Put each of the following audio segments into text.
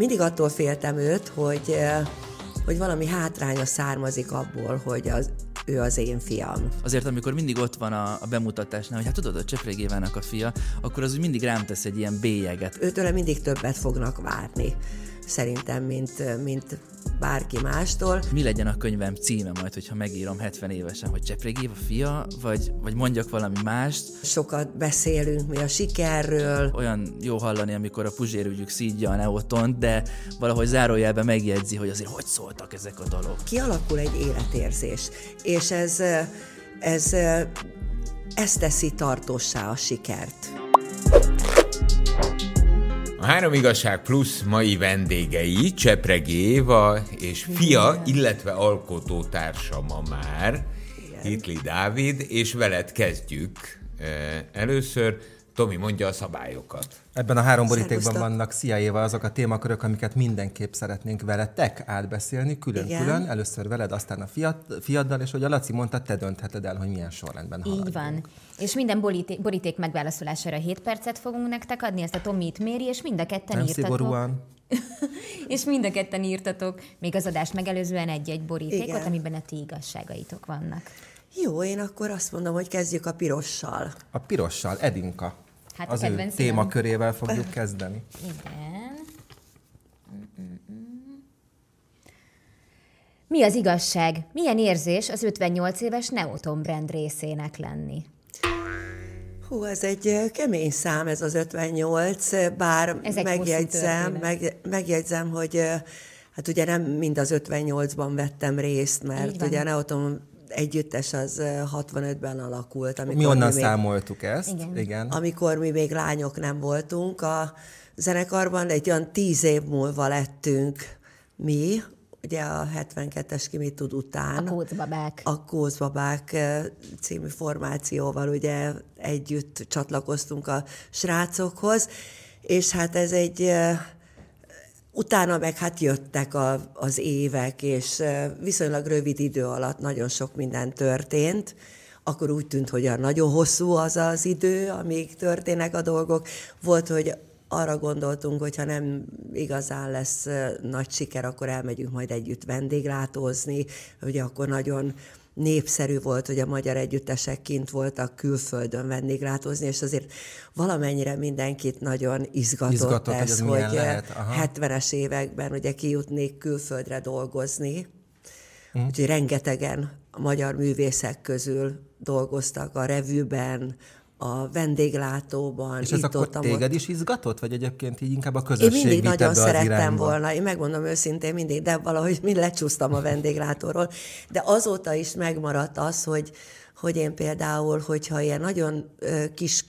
Mindig attól féltem őt, hogy, hogy valami hátránya származik abból, hogy az, ő az én fiam. Azért, amikor mindig ott van a, a bemutatásnál, hogy hát tudod, a Cseprég Évának a fia, akkor az úgy mindig rám tesz egy ilyen bélyeget. Őtől mindig többet fognak várni, szerintem, mint, mint bárki mástól. Mi legyen a könyvem címe majd, hogyha megírom 70 évesen, hogy Cseprég Éva fia, vagy, vagy mondjak valami mást? Sokat beszélünk mi a sikerről. Olyan jó hallani, amikor a puzsérügyük szídja a neotont, de valahogy zárójelben megjegyzi, hogy azért hogy szóltak ezek a dalok. Kialakul egy életérzés, és ez, ez, ez teszi tartósá a sikert. A Három Igazság Plusz mai vendégei Csepreg Éva és fia, illetve alkotótársa ma már, Hitli Dávid, és veled kezdjük először. Tomi mondja a szabályokat. Ebben a három borítékban vannak, szia azok a témakörök, amiket mindenképp szeretnénk veletek átbeszélni, külön-külön. Először veled, aztán a fiat, fiaddal, és hogy a Laci mondta, te döntheted el, hogy milyen sorrendben haladjunk. Így van. És minden boríték, boríték megválaszolására 7 percet fogunk nektek adni, ezt a Tomi itt méri, és mind a ketten Nem írtatok. szigorúan. és mind a ketten írtatok még az adást megelőzően egy-egy borítékot, Igen. amiben a ti igazságaitok vannak. Jó, én akkor azt mondom, hogy kezdjük a pirossal. A pirossal, Edinka. Hát a az ő kedvenc színem. témakörével fogjuk kezdeni. Igen. Mm-mm-mm. Mi az igazság? Milyen érzés az 58 éves Neoton brand részének lenni? Hú, ez egy kemény szám, ez az 58, bár Ezek megjegyzem, meg, megjegyzem, hogy hát ugye nem mind az 58-ban vettem részt, mert ugye Neoton együttes az ö, 65-ben alakult. Amikor Mi onnan mi még, számoltuk ezt. Igen. Igen. Amikor mi még lányok nem voltunk a zenekarban, egy olyan tíz év múlva lettünk mi, ugye a 72-es ki mit tud után. A kócbabák. A Kózbabák eh, című formációval ugye együtt csatlakoztunk a srácokhoz, és hát ez egy, utána meg hát jöttek a, az évek, és viszonylag rövid idő alatt nagyon sok minden történt, akkor úgy tűnt, hogy a nagyon hosszú az az idő, amíg történnek a dolgok. Volt, hogy arra gondoltunk, hogy ha nem igazán lesz nagy siker, akkor elmegyünk majd együtt vendéglátózni. Ugye akkor nagyon népszerű volt, hogy a magyar együttesek kint voltak külföldön vendéglátózni, és azért valamennyire mindenkit nagyon izgatott, Izgatott, ez, hogy, hogy lehet, aha. 70-es években ugye kijutnék külföldre dolgozni. Mm. Úgyhogy rengetegen a magyar művészek közül dolgoztak a revűben, a vendéglátóban, És ez akkor ott, téged is izgatott, vagy egyébként így inkább a Én közösség mindig vitt nagyon szerettem irányba? volna, én megmondom őszintén mindig, de valahogy mind lecsúsztam a vendéglátóról. De azóta is megmaradt az, hogy, hogy én például, hogyha ilyen nagyon kis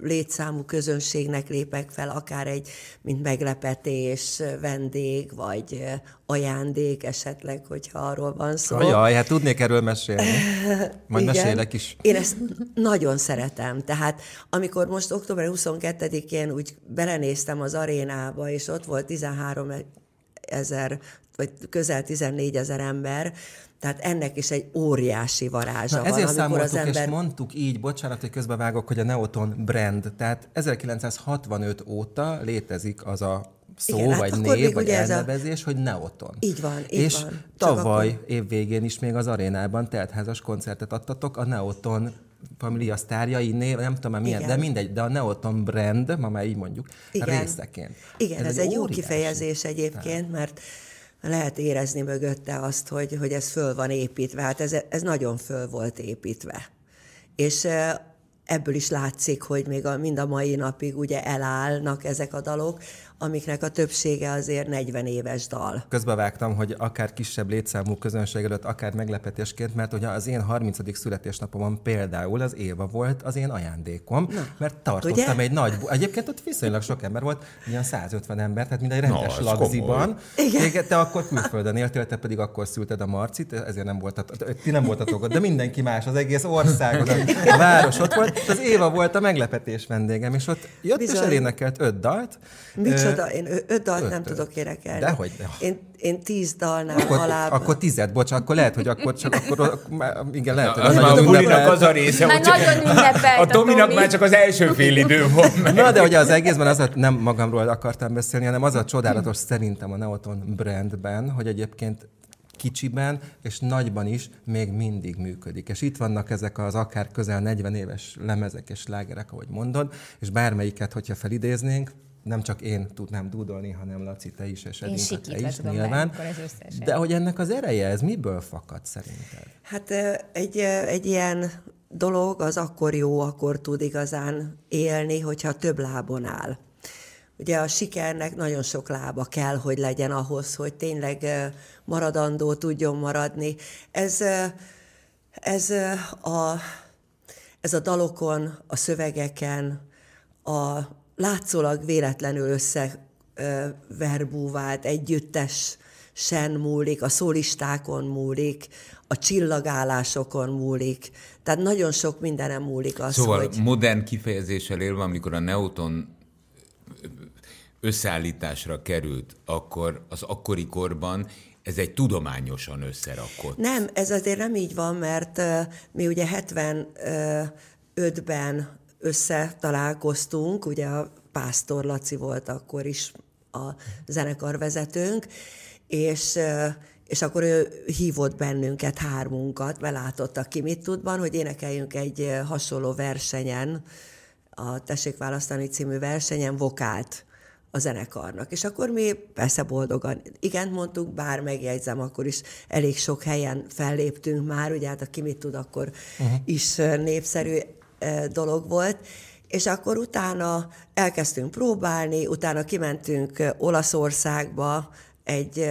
létszámú közönségnek lépek fel, akár egy, mint meglepetés, vendég, vagy ajándék esetleg, hogyha arról van szó. Ajaj, hát tudnék erről mesélni. Majd Igen. mesélek is. Én ezt nagyon szeretem. Tehát amikor most október 22-én úgy belenéztem az arénába, és ott volt 13 ezer, vagy közel 14 ezer ember, tehát ennek is egy óriási varázsa Na, van, ezért számoltuk, az ember... és mondtuk így, bocsánat, hogy közbevágok, hogy a Neoton brand, tehát 1965 óta létezik az a szó, Igen, hát vagy akkor név, vagy ez a- elnevezés, hogy Neoton. Így van, így és van. Tavaly akkor- évvégén is még az arénában teltházas koncertet adtatok a Neoton Familia sztárjai név, nem tudom már milyen, Igen. de mindegy, de a Neoton brand, ma már így mondjuk, Igen. részeként. Igen, ez, ez egy jó óriási. kifejezés egyébként, mert lehet érezni mögötte azt, hogy, hogy ez föl van építve. Hát ez, ez nagyon föl volt építve. És ebből is látszik, hogy még a, mind a mai napig ugye elállnak ezek a dalok, amiknek a többsége azért 40 éves dal. Közbevágtam, hogy akár kisebb létszámú közönség előtt, akár meglepetésként, mert ugye az én 30. születésnapomon például az Éva volt az én ajándékom, Na, mert tartottam ugye? egy nagy... Egyébként ott viszonylag sok ember volt, ilyen 150 ember, tehát minden rendes az lagziban. Igen. Te akkor külföldön éltél, te pedig akkor szülted a Marcit, ezért nem voltatok, ti nem voltatok ott, de mindenki más, az egész országon, a város ott volt, és az Éva volt a meglepetés vendégem, és ott jött és Bizony. elénekelt öt dalt. Micsoda Micsoda, én öt dalt nem tudok énekelni. Dehogy, de. Én, én tíz dalnál Akkor, alább. akkor tized, bocs, akkor lehet, hogy akkor csak akkor, akkor igen, lehet, hogy Az már a bulinak az a része, Már hogy nagyon a a Tominak Tomi. már csak az első fél idő van meg. Na, de ugye az egészben az a, nem magamról akartam beszélni, hanem az a csodálatos szerintem a Neoton brandben, hogy egyébként kicsiben és nagyban is még mindig működik. És itt vannak ezek az akár közel 40 éves lemezek és lágerek, ahogy mondod, és bármelyiket, hogyha felidéznénk, nem csak én tudnám dúdolni, hanem Laci, te is, és Edinka, te is tudom nyilván. összeset. De hogy ennek az ereje, ez miből fakad szerinted? Hát egy, egy ilyen dolog az akkor jó, akkor tud igazán élni, hogyha több lábon áll. Ugye a sikernek nagyon sok lába kell, hogy legyen ahhoz, hogy tényleg maradandó tudjon maradni. Ez, ez, a, ez a dalokon, a szövegeken, a látszólag véletlenül össze ö, verbúvált együttes sen múlik, a szólistákon múlik, a csillagállásokon múlik. Tehát nagyon sok mindenem múlik az, Szóval hogy... modern kifejezéssel élve, amikor a Neoton összeállításra került, akkor az akkori korban ez egy tudományosan összerakott. Nem, ez azért nem így van, mert uh, mi ugye 75-ben összetalálkoztunk, ugye a Pásztor Laci volt akkor is a zenekarvezetőnk, és, uh, és akkor ő hívott bennünket, hármunkat, mert látotta ki mit tudban, hogy énekeljünk egy uh, hasonló versenyen, a Tessék választani című versenyen vokált a zenekarnak. És akkor mi persze boldogan igen mondtuk, bár megjegyzem, akkor is elég sok helyen felléptünk már, ugye hát aki mit tud, akkor uh-huh. is népszerű eh, dolog volt. És akkor utána elkezdtünk próbálni, utána kimentünk Olaszországba egy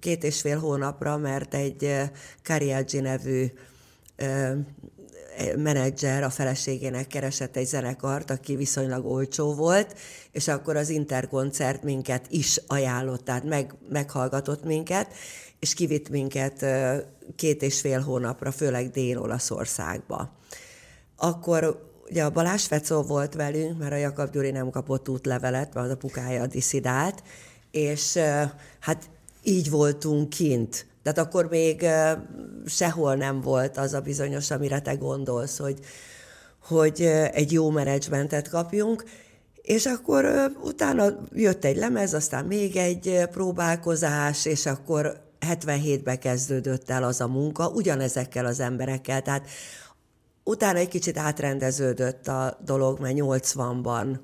két és fél hónapra, mert egy Cariaggi nevű menedzser a feleségének keresett egy zenekart, aki viszonylag olcsó volt, és akkor az Interkoncert minket is ajánlott, tehát meg, meghallgatott minket, és kivitt minket két és fél hónapra, főleg Dél-Olaszországba. Akkor ugye a Balázs Fecó volt velünk, mert a Jakab Gyuri nem kapott útlevelet, mert az apukája diszidált, és hát így voltunk kint. Tehát akkor még sehol nem volt az a bizonyos, amire te gondolsz, hogy, hogy egy jó menedzsmentet kapjunk, és akkor utána jött egy lemez, aztán még egy próbálkozás, és akkor 77-ben kezdődött el az a munka, ugyanezekkel az emberekkel, tehát utána egy kicsit átrendeződött a dolog, mert 80-ban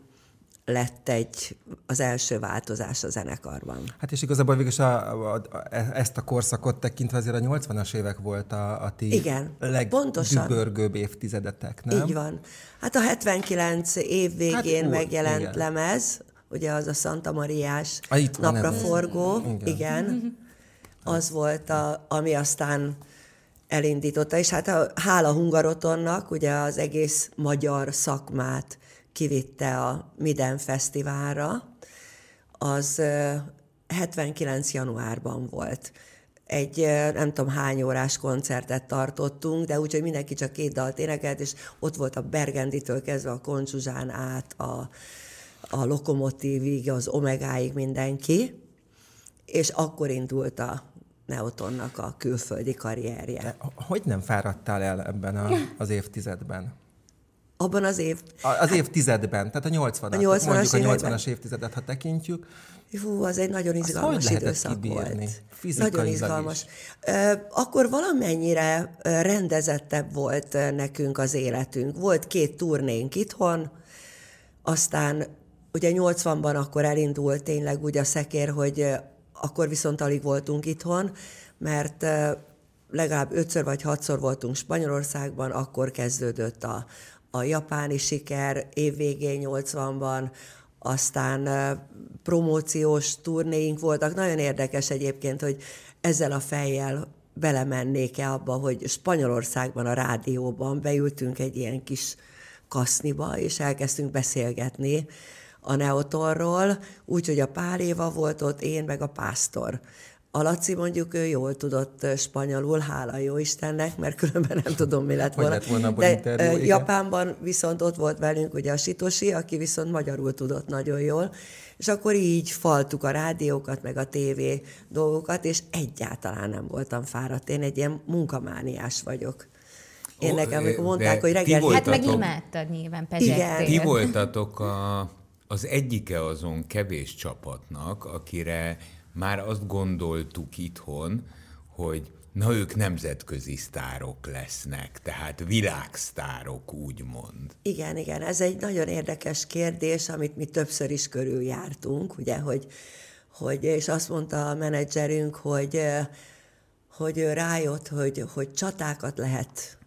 lett egy, az első változás a zenekarban. Hát és igazából végül is a, a, a, ezt a korszakot tekintve azért a 80-as évek volt a, a ti Igen, legdübörgőbb évtizedetek, nem? Így van. Hát a 79 év végén Hát hát, úgy, megjelent igen. lemez, ugye az a Santa Mariás Ah, itt van napra ez. forgó, Igen. igen. igen. Az volt, a, ami aztán elindította, és hát a, hála Hungarotonnak, ugye az egész magyar szakmát kivitte a Miden Fesztiválra, az ö, 79. januárban volt. Egy nem tudom hány órás koncertet tartottunk, de úgyhogy mindenki csak két dalt énekelt, és ott volt a Bergenditől kezdve a Koncsuzsán át, a, a Lokomotívig, az Omegáig mindenki, és akkor indult a Neotonnak a külföldi karrierje. De hogy nem fáradtál el ebben a, az évtizedben? Abban az év, A, az évtizedben, tehát a 80 A 80-as mondjuk a években. 80-as évtizedet, ha tekintjük, Hú, az egy nagyon izgalmas hogy időszak kibírni? volt. Nagyon izgalmas. Ö, Akkor valamennyire rendezettebb volt nekünk az életünk. Volt két turnénk itthon, aztán ugye 80-ban akkor elindult tényleg úgy a szekér, hogy akkor viszont alig voltunk itthon, mert ö, legalább ötször vagy hatszor voltunk Spanyolországban, akkor kezdődött a, a japáni siker évvégén 80-ban, aztán ö, promóciós turnéink voltak. Nagyon érdekes egyébként, hogy ezzel a fejjel belemennék-e abba, hogy Spanyolországban a rádióban beültünk egy ilyen kis kaszniba, és elkezdtünk beszélgetni a Neotorról, úgyhogy a Pál Éva volt ott, én meg a pásztor. A Laci mondjuk ő jól tudott spanyolul, hála jó Istennek, mert különben nem tudom, mi lett volna. lett volna De interjú, igen. Japánban viszont ott volt velünk ugye a Sitosi, aki viszont magyarul tudott nagyon jól, és akkor így faltuk a rádiókat, meg a tévé dolgokat, és egyáltalán nem voltam fáradt. Én egy ilyen munkamániás vagyok. Én nekem, amikor mondták, hogy reggel... Hát meg imádtad nyilván, pezsegtél. Ti voltatok a, az egyike azon kevés csapatnak, akire már azt gondoltuk itthon, hogy na ők nemzetközi sztárok lesznek, tehát világsztárok úgymond. Igen, igen, ez egy nagyon érdekes kérdés, amit mi többször is körüljártunk, ugye, hogy, hogy és azt mondta a menedzserünk, hogy, hogy ő rájött, hogy, hogy csatákat lehet,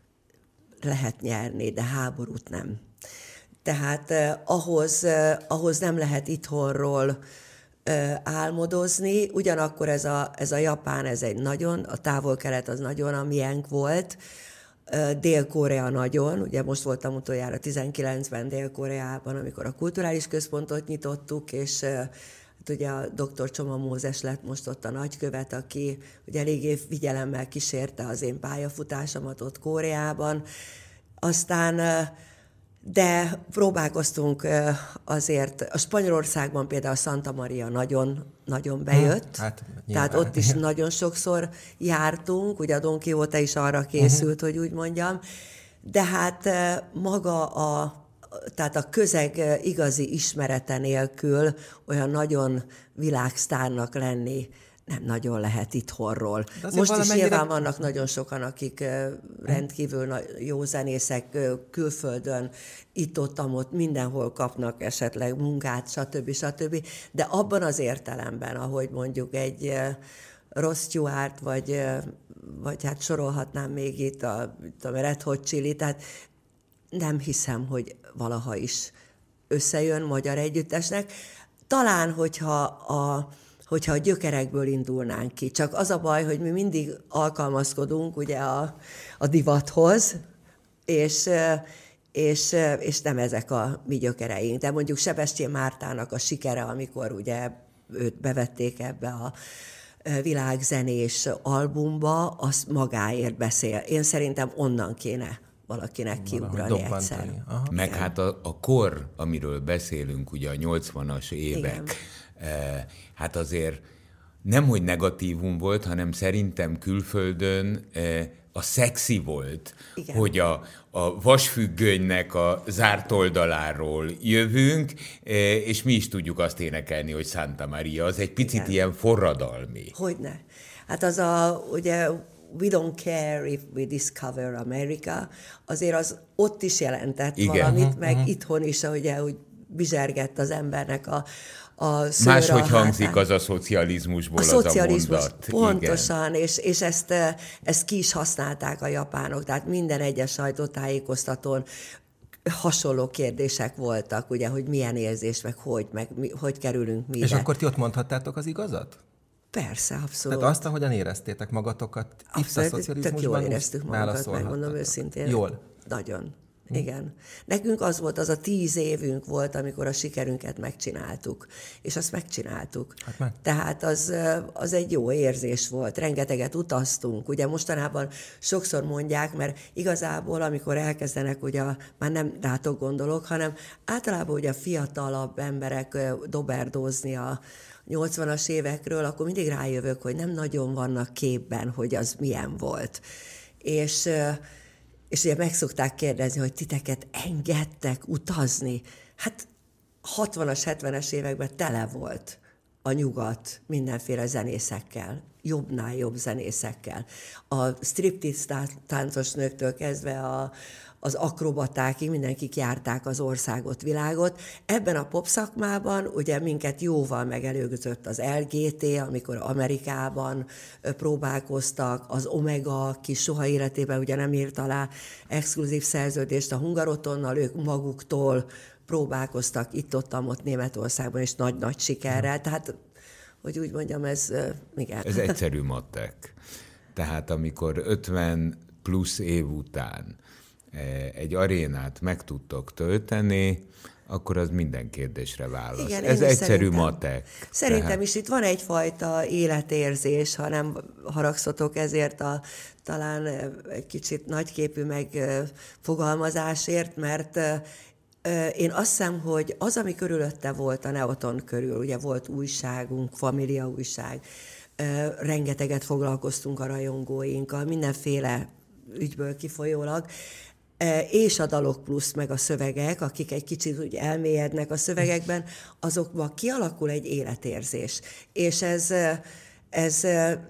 lehet nyerni, de háborút nem. Tehát eh, ahhoz, eh, ahhoz nem lehet itthonról eh, álmodozni, ugyanakkor ez a, ez a Japán, ez egy nagyon, a távol-kelet az nagyon a miénk volt, Ö, Dél-Korea nagyon, ugye most voltam utoljára 19-ben Dél-Koreában, amikor a kulturális központot nyitottuk, és hát ugye a dr. Csoma Mózes lett most ott a nagykövet, aki ugye eléggé figyelemmel kísérte az én pályafutásomat ott Koreában. Aztán de próbálkoztunk azért, a Spanyolországban például Santa Maria nagyon, nagyon bejött, hát tehát nyilván, ott is nagyon sokszor jártunk, ugye a Don Quixote is arra készült, uh-huh. hogy úgy mondjam, de hát maga a tehát a közeg igazi ismerete nélkül olyan nagyon világsztárnak lenni nem nagyon lehet itthonról. azért Most is nyilván vannak nagyon sokan, akik rendkívül jó zenészek külföldön, itt-ott, ott mindenhol kapnak esetleg munkát, stb. stb. De abban az értelemben, ahogy mondjuk egy Ross Stewart, vagy, vagy hát sorolhatnám még itt a, itt a Red Hot Chili, tehát nem hiszem, hogy valaha is összejön magyar együttesnek. Talán, hogyha a, hogyha a gyökerekből indulnánk ki. Csak az a baj, hogy mi mindig alkalmazkodunk ugye a, a divathoz, és, és, és nem ezek a mi gyökereink. De mondjuk Sebestyén Mártának a sikere, amikor ugye őt bevették ebbe a világzenés albumba, az magáért beszél. Én szerintem onnan kéne valakinek kiugrani egyszer. Aha. Meg hát a, a kor, amiről beszélünk, ugye a 80-as évek, eh, hát azért nem, hogy negatívum volt, hanem szerintem külföldön eh, a szexi volt, Igen. hogy a, a vasfüggönynek a zárt oldaláról jövünk, eh, és mi is tudjuk azt énekelni, hogy Santa Maria, az egy picit Igen. ilyen forradalmi. Hogyne. Hát az a, ugye, we don't care if we discover America, azért az ott is jelentett Igen. valamit, meg itthon is, ugye, úgy bizsergett az embernek a, a szőr Máshogy a hangzik hátán. az a szocializmusból A az szocializmus, a mondat. pontosan, és, és ezt, eh, ezt ki is használták a japánok, tehát minden egyes sajtótájékoztatón hasonló kérdések voltak, ugye, hogy milyen érzés, meg hogy, meg mi, hogy kerülünk mi És akkor ti ott mondhattátok az igazat? Persze, abszolút. Tehát azt, ahogyan éreztétek magatokat itt a Abszolút, szocializmusban, tök jól éreztük magunkat, megmondom őszintén. Jól. Nagyon. Igen. Nekünk az volt, az a tíz évünk volt, amikor a sikerünket megcsináltuk. És azt megcsináltuk. Hát meg. Tehát az, az egy jó érzés volt. Rengeteget utaztunk. Ugye mostanában sokszor mondják, mert igazából, amikor elkezdenek, ugye már nem rátok gondolok, hanem általában ugye a fiatalabb emberek doberdózni a 80-as évekről, akkor mindig rájövök, hogy nem nagyon vannak képben, hogy az milyen volt. És és ugye meg szokták kérdezni, hogy titeket engedtek utazni. Hát 60-as, 70-es években tele volt a nyugat mindenféle zenészekkel, jobbnál jobb zenészekkel. A striptease tá- táncos nőktől kezdve a, az akrobatákig mindenkik járták az országot, világot. Ebben a pop szakmában ugye minket jóval megelőzött az LGT, amikor Amerikában próbálkoztak, az Omega, aki soha életében ugye nem írt alá exkluzív szerződést a Hungarotonnal, ők maguktól próbálkoztak itt-ott, ott Németországban, és nagy-nagy sikerrel. Tehát, hogy úgy mondjam, ez, igen. Ez egyszerű matek. Tehát amikor 50 plusz év után egy arénát meg tudtok tölteni, akkor az minden kérdésre válasz. Igen, Ez egyszerű szerintem. matek. Szerintem Tehát- is itt van egyfajta életérzés, ha nem haragszotok ezért a talán ö, egy kicsit nagyképű megfogalmazásért, mert ö, ö, én azt hiszem, hogy az, ami körülötte volt a Neoton körül, ugye volt újságunk, família újság, rengeteget foglalkoztunk a rajongóinkkal, mindenféle ügyből kifolyólag, E, és a dalok plusz, meg a szövegek, akik egy kicsit úgy elmélyednek a szövegekben, azokban kialakul egy életérzés. És ez, e, ez, e,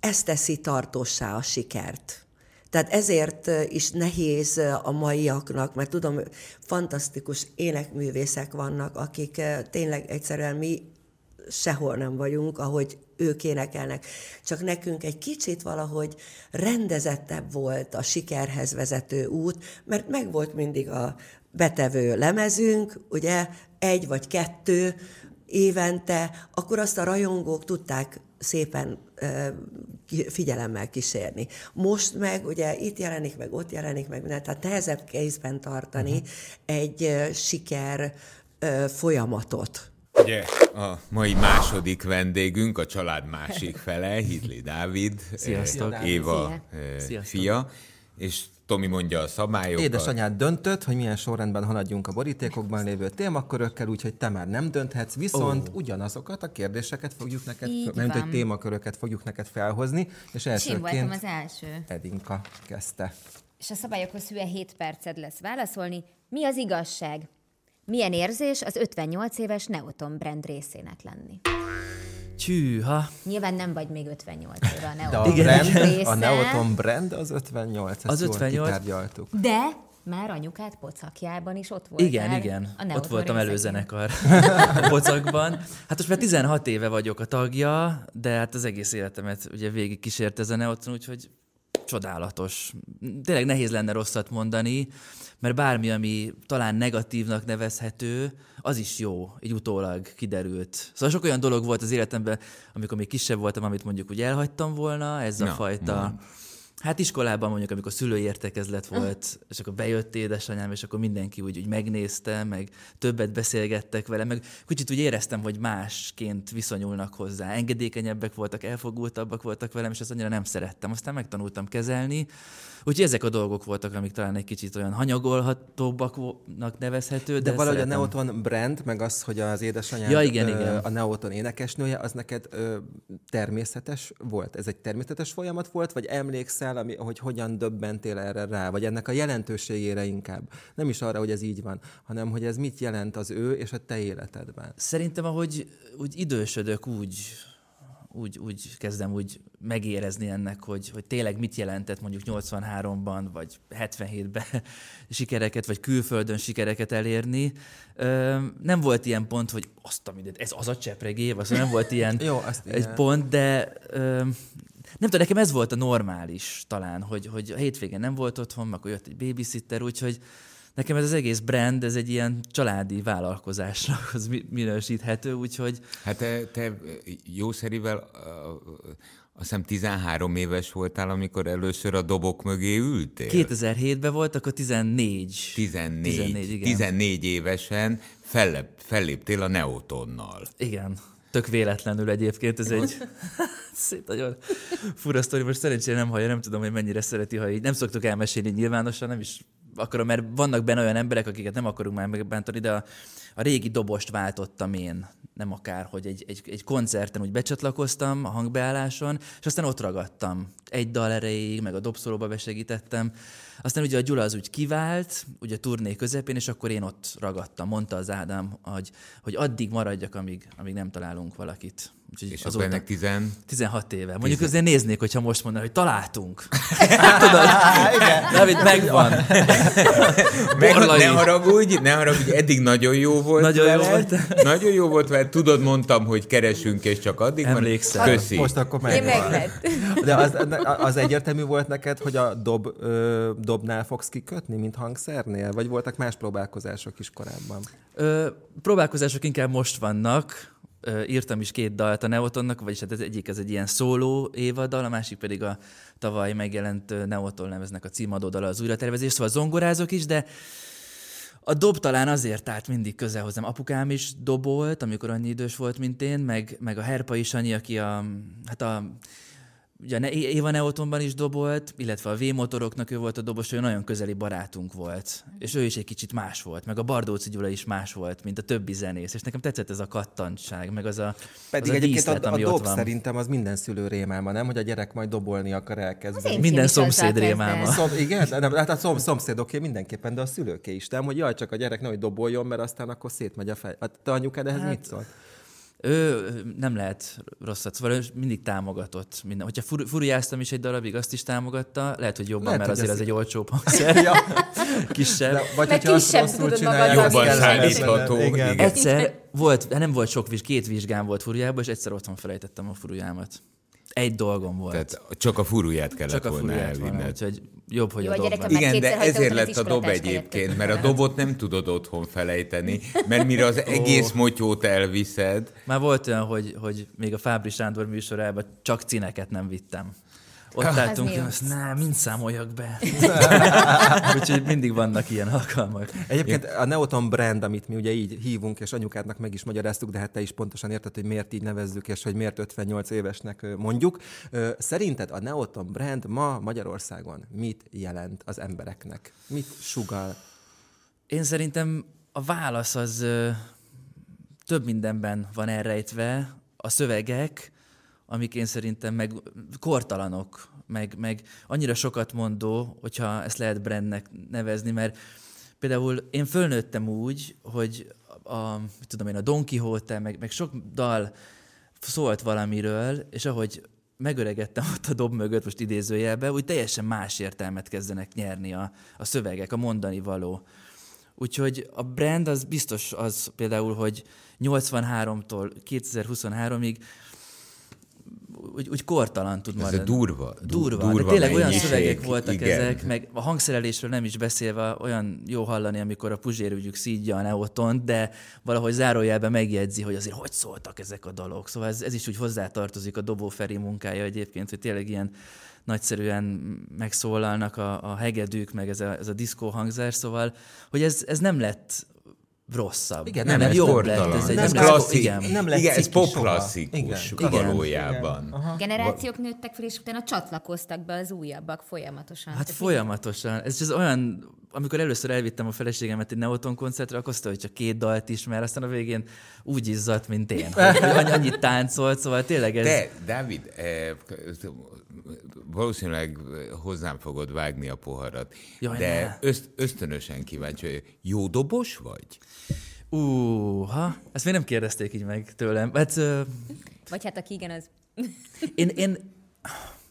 ez teszi tartósá a sikert. Tehát ezért e, is nehéz e, a maiaknak, mert tudom, fantasztikus énekművészek vannak, akik e, tényleg egyszerűen mi sehol nem vagyunk, ahogy ők énekelnek. Csak nekünk egy kicsit valahogy rendezettebb volt a sikerhez vezető út, mert megvolt mindig a betevő lemezünk, ugye, egy vagy kettő évente, akkor azt a rajongók tudták szépen figyelemmel kísérni. Most meg ugye itt jelenik meg, ott jelenik meg, minden, tehát nehezebb kézben tartani uh-huh. egy siker folyamatot. Ugye a mai második vendégünk, a család másik fele, Hitli Dávid, Sziasztok. eh, Éva eh, Sziasztok. fia, és Tomi mondja a szabályokat. Édesanyád döntött, hogy milyen sorrendben haladjunk a borítékokban lévő témakörökkel, úgyhogy te már nem dönthetsz, viszont oh. ugyanazokat a kérdéseket fogjuk neked, Így nem hogy témaköröket fogjuk neked felhozni, és És én voltam elsőként az első. Edinka kezdte. És a szabályokhoz hülye 7 perced lesz válaszolni. Mi az igazság? Milyen érzés az 58 éves Neoton brand részének lenni? Csűha. Nyilván nem vagy még 58 éve a De Neoton a, Igen, brand, része. a Neoton brand az 58, ezt Az jól 58. kitárgyaltuk. De már anyukád pocakjában is ott volt. Igen, igen. A Neoton Ott voltam részeken. előzenekar a pocakban. Hát most már 16 éve vagyok a tagja, de hát az egész életemet ugye végig kísért ez a Neoton, úgyhogy csodálatos. Tényleg nehéz lenne rosszat mondani, mert bármi, ami talán negatívnak nevezhető, az is jó, így utólag kiderült. Szóval sok olyan dolog volt az életemben, amikor még kisebb voltam, amit mondjuk úgy elhagytam volna, ez a Na, fajta... Hát iskolában mondjuk, amikor szülői értekezlet volt, és akkor bejött édesanyám, és akkor mindenki úgy, úgy megnézte, meg többet beszélgettek vele, meg kicsit úgy éreztem, hogy másként viszonyulnak hozzá. Engedékenyebbek voltak, elfogultabbak voltak velem, és ezt annyira nem szerettem. Aztán megtanultam kezelni. Úgyhogy ezek a dolgok voltak, amik talán egy kicsit olyan hanyagolhatóbbaknak nevezhető, de, De, valahogy szeretem. a Neoton brand, meg az, hogy az édesanyád Ja, igen, ö, igen. a Neoton énekesnője, az neked ö, természetes volt? Ez egy természetes folyamat volt, vagy emlékszel, ami, hogy hogyan döbbentél erre rá, vagy ennek a jelentőségére inkább? Nem is arra, hogy ez így van, hanem hogy ez mit jelent az ő és a te életedben. Szerintem, ahogy úgy idősödök, úgy, úgy, úgy kezdem úgy megérezni ennek, hogy, hogy tényleg mit jelentett mondjuk 83-ban, vagy 77-ben sikereket, vagy külföldön sikereket elérni. Nem volt ilyen pont, hogy azt a mindent, ez az a csepregé, vagy szóval nem volt ilyen Jó, azt egy igen. pont, de nem tudom, nekem ez volt a normális talán, hogy, hogy a hétvégén nem volt otthon, akkor jött egy babysitter, úgyhogy nekem ez az egész brand, ez egy ilyen családi vállalkozásnak az mi- minősíthető, úgyhogy Hát te, te jószerivel azt hiszem 13 éves voltál, amikor először a dobok mögé ültél. 2007-ben volt, akkor 14. 14, 14, igen. 14 évesen fellep, felléptél a Neotonnal. Igen. Tök véletlenül egyébként, ez egy szét nagyon fura sztori, most szerencsére nem hallja, nem tudom, hogy mennyire szereti, ha így nem szoktuk elmesélni nyilvánosan, nem is akarom, mert vannak benne olyan emberek, akiket nem akarunk már megbántani, de a, a régi dobost váltottam én, nem akár, hogy egy, egy, egy koncerten úgy becsatlakoztam a hangbeálláson, és aztán ott ragadtam. Egy dal erejéig, meg a dobszolóba besegítettem. Aztán ugye a Gyula az úgy kivált, ugye a turné közepén, és akkor én ott ragadtam. Mondta az Ádám, hogy, hogy addig maradjak, amíg, amíg nem találunk valakit. Úgyhogy És akkor ennek 10... 16 éve. Mondjuk azért néznék, hogyha most mondaná, hogy találtunk. Tudod, David, megvan. Meg, ne haragudj, ne haragudj, eddig nagyon jó volt Nagyon jó volt. Nagyon jó volt veled. Tudod, mondtam, hogy keresünk, és csak addig Emlékszem. van. Köszi. Most akkor Én megvan. meglett. De az, az egyértelmű volt neked, hogy a dob, ö, dobnál fogsz kikötni, mint hangszernél? Vagy voltak más próbálkozások is korábban? Ö, próbálkozások inkább most vannak. Írtam is két dalt a Neotonnak, vagyis hát ez egyik ez egy ilyen szóló évadal, a másik pedig a tavaly megjelent Neoton lemeznek a címadó dala az újratervezés, szóval zongorázok is, de A dob talán azért állt mindig közel hozzám. Apukám is dobolt, amikor annyi idős volt, mint én, meg, meg a Herpa is annyi, aki a, hát a ugye a Éva Neotonban is dobolt, illetve a V-motoroknak ő volt a dobos, ő nagyon közeli barátunk volt. És ő is egy kicsit más volt, meg a Bardóci Gyula is más volt, mint a többi zenész. És nekem tetszett ez a kattantság, meg az a Pedig az a egyébként díszlet, a, a ami dob ott van. szerintem az minden szülő rémálma, nem? Hogy a gyerek majd dobolni akar elkezdeni. én Minden szomszéd rémálma. Szom, igen, de nem, hát a szom, szomszédoké mindenképpen, de a szülőké is, nem? Hogy jaj, csak a gyerek nehogy doboljon, mert aztán akkor szétmegy a fej. A te anyukád ehhez hát, mit szólt? Ő nem lehet rosszat, szóval ő mindig támogatott. Minden. Hogyha fur, furiáztam is egy darabig, azt is támogatta. Lehet, hogy jobban, Lehet, mert hogy azért ez- az egy olcsóbb hangszer. ja. Kisebb. De, vagy Mert hogyha azt kisebb rosszul tudod csinálják, Jobban szállítható, lenni. igen. Egyszer volt, nem volt sok vizs, két vizsgám volt furujában, és egyszer otthon felejtettem a furujámat. Egy dolgom volt. Tehát csak a furuját kellett Csak a volna furuját van, elvinned. úgyhogy jobb, hogy Jó, a a gyerekem Igen, de ezért lett a dob egyébként, mert a dobot nem tudod otthon felejteni, mert mire az egész motyót elviszed, Már volt olyan, hogy, hogy még a Fábri Sándor műsorában csak cineket nem vittem. Ott álltunk, mi és jó? azt nem, mind számoljak be. Úgyhogy mindig vannak ilyen alkalmak. Egyébként a Neoton brand, amit mi ugye így hívunk, és anyukádnak meg is magyaráztuk, de hát te is pontosan érted, hogy miért így nevezzük, és hogy miért 58 évesnek mondjuk. Szerinted a Neoton brand ma Magyarországon mit jelent az embereknek? Mit sugal? Én szerintem a válasz az több mindenben van elrejtve. A szövegek, amik én szerintem meg kortalanok, meg, meg annyira sokat mondó, hogyha ezt lehet brandnek nevezni, mert például én fölnőttem úgy, hogy a, tudom én, a Don Quixote, meg, meg sok dal szólt valamiről, és ahogy megöregedtem ott a dob mögött, most idézőjelbe, úgy teljesen más értelmet kezdenek nyerni a, a szövegek, a mondani való. Úgyhogy a brand az biztos az például, hogy 83-tól 2023-ig úgy, úgy kortalan tud ez maradni. du- Durva, durva durva de tényleg olyan szövegek voltak igen. ezek, meg a hangszerelésről nem is beszélve olyan jó hallani, amikor a puzsérügyük szídja a neotont, de valahogy zárójelben megjegyzi, hogy azért hogy szóltak ezek a dalok. Szóval ez, ez is úgy hozzátartozik a Dobó Feri munkája egyébként, hogy tényleg ilyen nagyszerűen megszólalnak a, a hegedűk, meg ez a, ez a diszkó hangzás, szóval, hogy ez, ez nem lett rosszabb. Igen, nem, nem nem ez jobb lett. Ez egy, ez nem klasszik, igen. nem lett igen, ez popklasszikus Igen. valójában. Generációk nőttek fel, és utána csatlakoztak be az újabbak folyamatosan. Hát Tehát folyamatosan. Ez az olyan, amikor először elvittem a feleségemet egy Neoton koncertre, akkor azt hogy csak két dalt ismer, aztán a végén úgy izzadt, mint én. Hogy annyi- annyit táncolt, szóval tényleg ez... De, Dávid, eh, valószínűleg hozzám fogod vágni a poharat, Jaj, de ne. öszt, ösztönösen kíváncsi, hogy jó dobos vagy? Ú, ha, ezt még nem kérdezték így meg tőlem. Hát, ö, Vagy hát aki igen, az... én, én,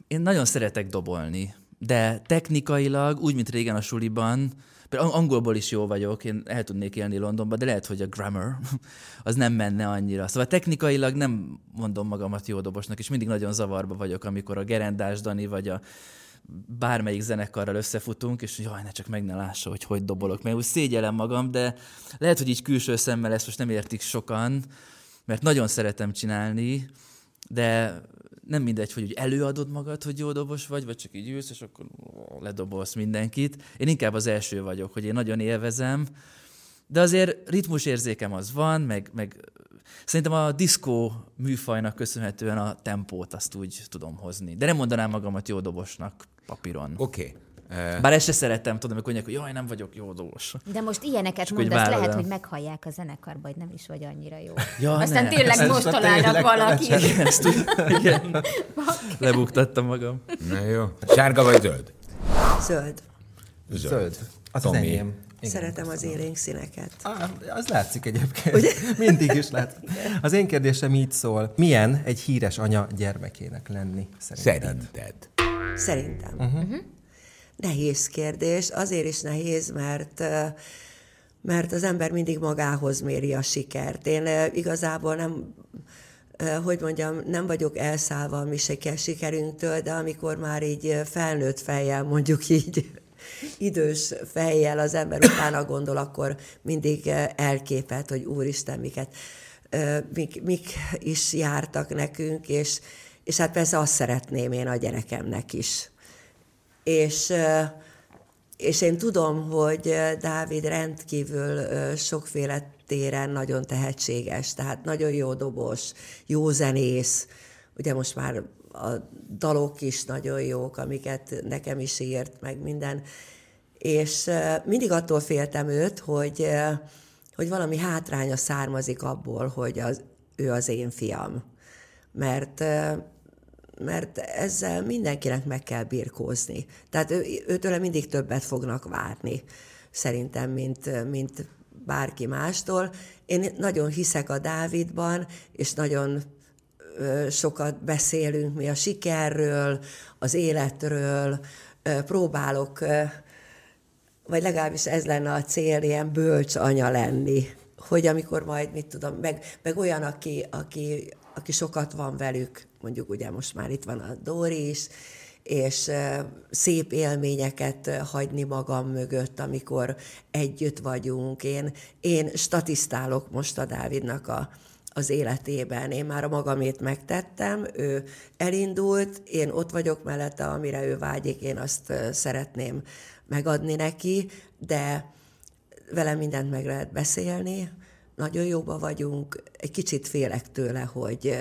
én nagyon szeretek dobolni, de technikailag, úgy, mint régen a suliban, angolból is jó vagyok, én el tudnék élni Londonba, de lehet, hogy a grammar az nem menne annyira. Szóval technikailag nem mondom magamat jó dobosnak, és mindig nagyon zavarba vagyok, amikor a Gerendás Dani vagy a bármelyik zenekarral összefutunk, és jaj, ne csak meg ne lássa, hogy hogy dobolok, mert úgy szégyellem magam, de lehet, hogy így külső szemmel ezt most nem értik sokan, mert nagyon szeretem csinálni, de nem mindegy, hogy úgy előadod magad, hogy jó dobos vagy, vagy csak így ülsz, és akkor ledobolsz mindenkit. Én inkább az első vagyok, hogy én nagyon élvezem, de azért ritmusérzékem az van, meg, meg szerintem a diszkó műfajnak köszönhetően a tempót azt úgy tudom hozni. De nem mondanám magamat jó dobosnak papíron. Oké. Okay. Eh, Bár ezt se szeretem, tudom, amikor mondják, hogy jaj, nem vagyok jó dobos. De most ilyeneket így mondasz, lehet, el. hogy meghallják a zenekarba, hogy nem is vagy annyira jó. Ja, Aztán ne. tényleg Ez most találnak valaki. Ezt igen. Lebuktattam magam. Na jó. Sárga vagy zöld? Zöld. Zöld. Az Tomi. az enyém. Igen. Szeretem az élénk színeket. Ah, az látszik egyébként. Mindig is látszik. Az én kérdésem így szól. Milyen egy híres anya gyermekének lenni szerinted? Szerinted. Szerintem. Uh-huh. Nehéz kérdés. Azért is nehéz, mert mert az ember mindig magához méri a sikert. Én igazából nem, hogy mondjam, nem vagyok elszállva a mi siker- sikerünktől, de amikor már így felnőtt fejjel, mondjuk így, idős fejjel az ember utána gondol, akkor mindig ö, elképet, hogy úristen, miket, mik, mik is jártak nekünk, és, és hát persze azt szeretném én a gyerekemnek is. És és én tudom, hogy Dávid rendkívül sokféle téren nagyon tehetséges, tehát nagyon jó dobos, jó zenész, ugye most már a dalok is nagyon jók, amiket nekem is írt, meg minden. És mindig attól féltem őt, hogy, hogy valami hátránya származik abból, hogy az, ő az én fiam. Mert mert ezzel mindenkinek meg kell birkózni. Tehát ő, őtőle mindig többet fognak várni, szerintem, mint, mint bárki mástól. Én nagyon hiszek a Dávidban, és nagyon sokat beszélünk mi a sikerről, az életről, próbálok, vagy legalábbis ez lenne a cél, ilyen bölcs anya lenni, hogy amikor majd, mit tudom, meg, meg olyan, aki, aki, aki sokat van velük, mondjuk ugye most már itt van a Dóri is, és szép élményeket hagyni magam mögött, amikor együtt vagyunk. Én, én statisztálok most a Dávidnak a, az életében. Én már a magamét megtettem, ő elindult, én ott vagyok mellette, amire ő vágyik, én azt szeretném megadni neki, de vele mindent meg lehet beszélni, nagyon jóba vagyunk, egy kicsit félek tőle, hogy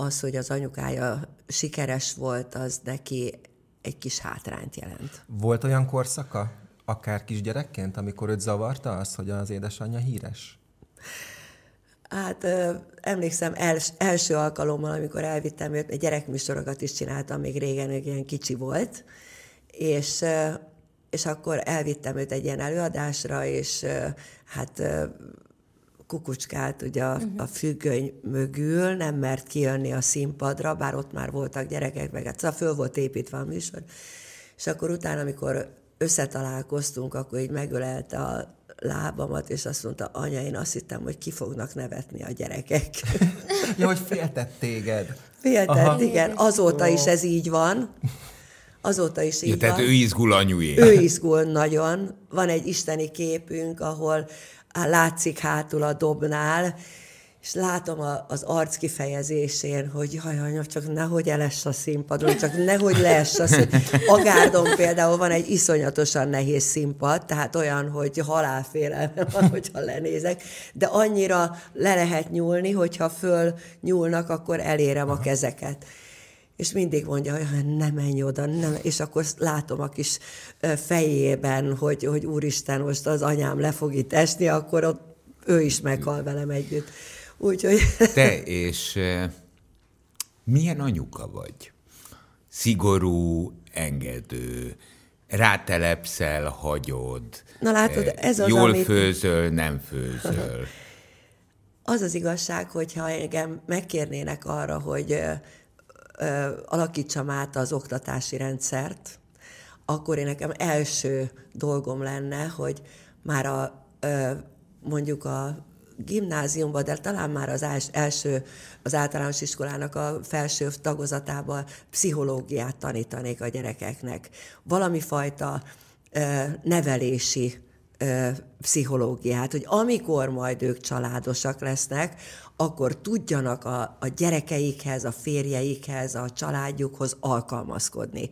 az, hogy az anyukája sikeres volt, az neki egy kis hátrányt jelent. Volt olyan korszaka, akár kisgyerekként, amikor őt zavarta az, hogy az édesanyja híres? Hát emlékszem els, első alkalommal, amikor elvittem őt, egy gyerekműsorokat is csináltam, még régen, még ilyen kicsi volt, és, és akkor elvittem őt egy ilyen előadásra, és hát kukucskált ugye a, uh-huh. a függöny mögül, nem mert kijönni a színpadra, bár ott már voltak gyerekek, meg hát szóval föl volt építve a műsor. És akkor utána, amikor összetalálkoztunk, akkor így megölelte a lábamat, és azt mondta, anya, én azt hittem, hogy ki fognak nevetni a gyerekek. ja, hogy féltett téged. Féltett, Aha. igen. Azóta is ez így van. Azóta is így ja, tehát van. ő izgul anyué. Ő izgul nagyon. Van egy isteni képünk, ahol látszik hátul a dobnál, és látom a, az arc kifejezésén, hogy jaj, anya, csak nehogy eless a színpadon, csak nehogy leess a színpadon. A gárdon például van egy iszonyatosan nehéz színpad, tehát olyan, hogy halálfélelme van, hogyha lenézek, de annyira le lehet nyúlni, hogyha föl nyúlnak, akkor elérem a kezeket és mindig mondja, hogy ne menj oda, nem. és akkor látom a kis fejében, hogy, hogy úristen, most az anyám le fog itt esni, akkor ott ő is meghal velem együtt. Úgyhogy... Te és milyen anyuka vagy? Szigorú, engedő, rátelepszel, hagyod. Na látod, ez az, Jól amit... főzöl, nem főzöl. Az az igazság, hogyha engem megkérnének arra, hogy alakítsam át az oktatási rendszert, akkor én nekem első dolgom lenne, hogy már a, mondjuk a gimnáziumban, de talán már az első, az általános iskolának a felső tagozatában pszichológiát tanítanék a gyerekeknek. Valami fajta nevelési pszichológiát, hogy amikor majd ők családosak lesznek, akkor tudjanak a, a gyerekeikhez, a férjeikhez, a családjukhoz alkalmazkodni.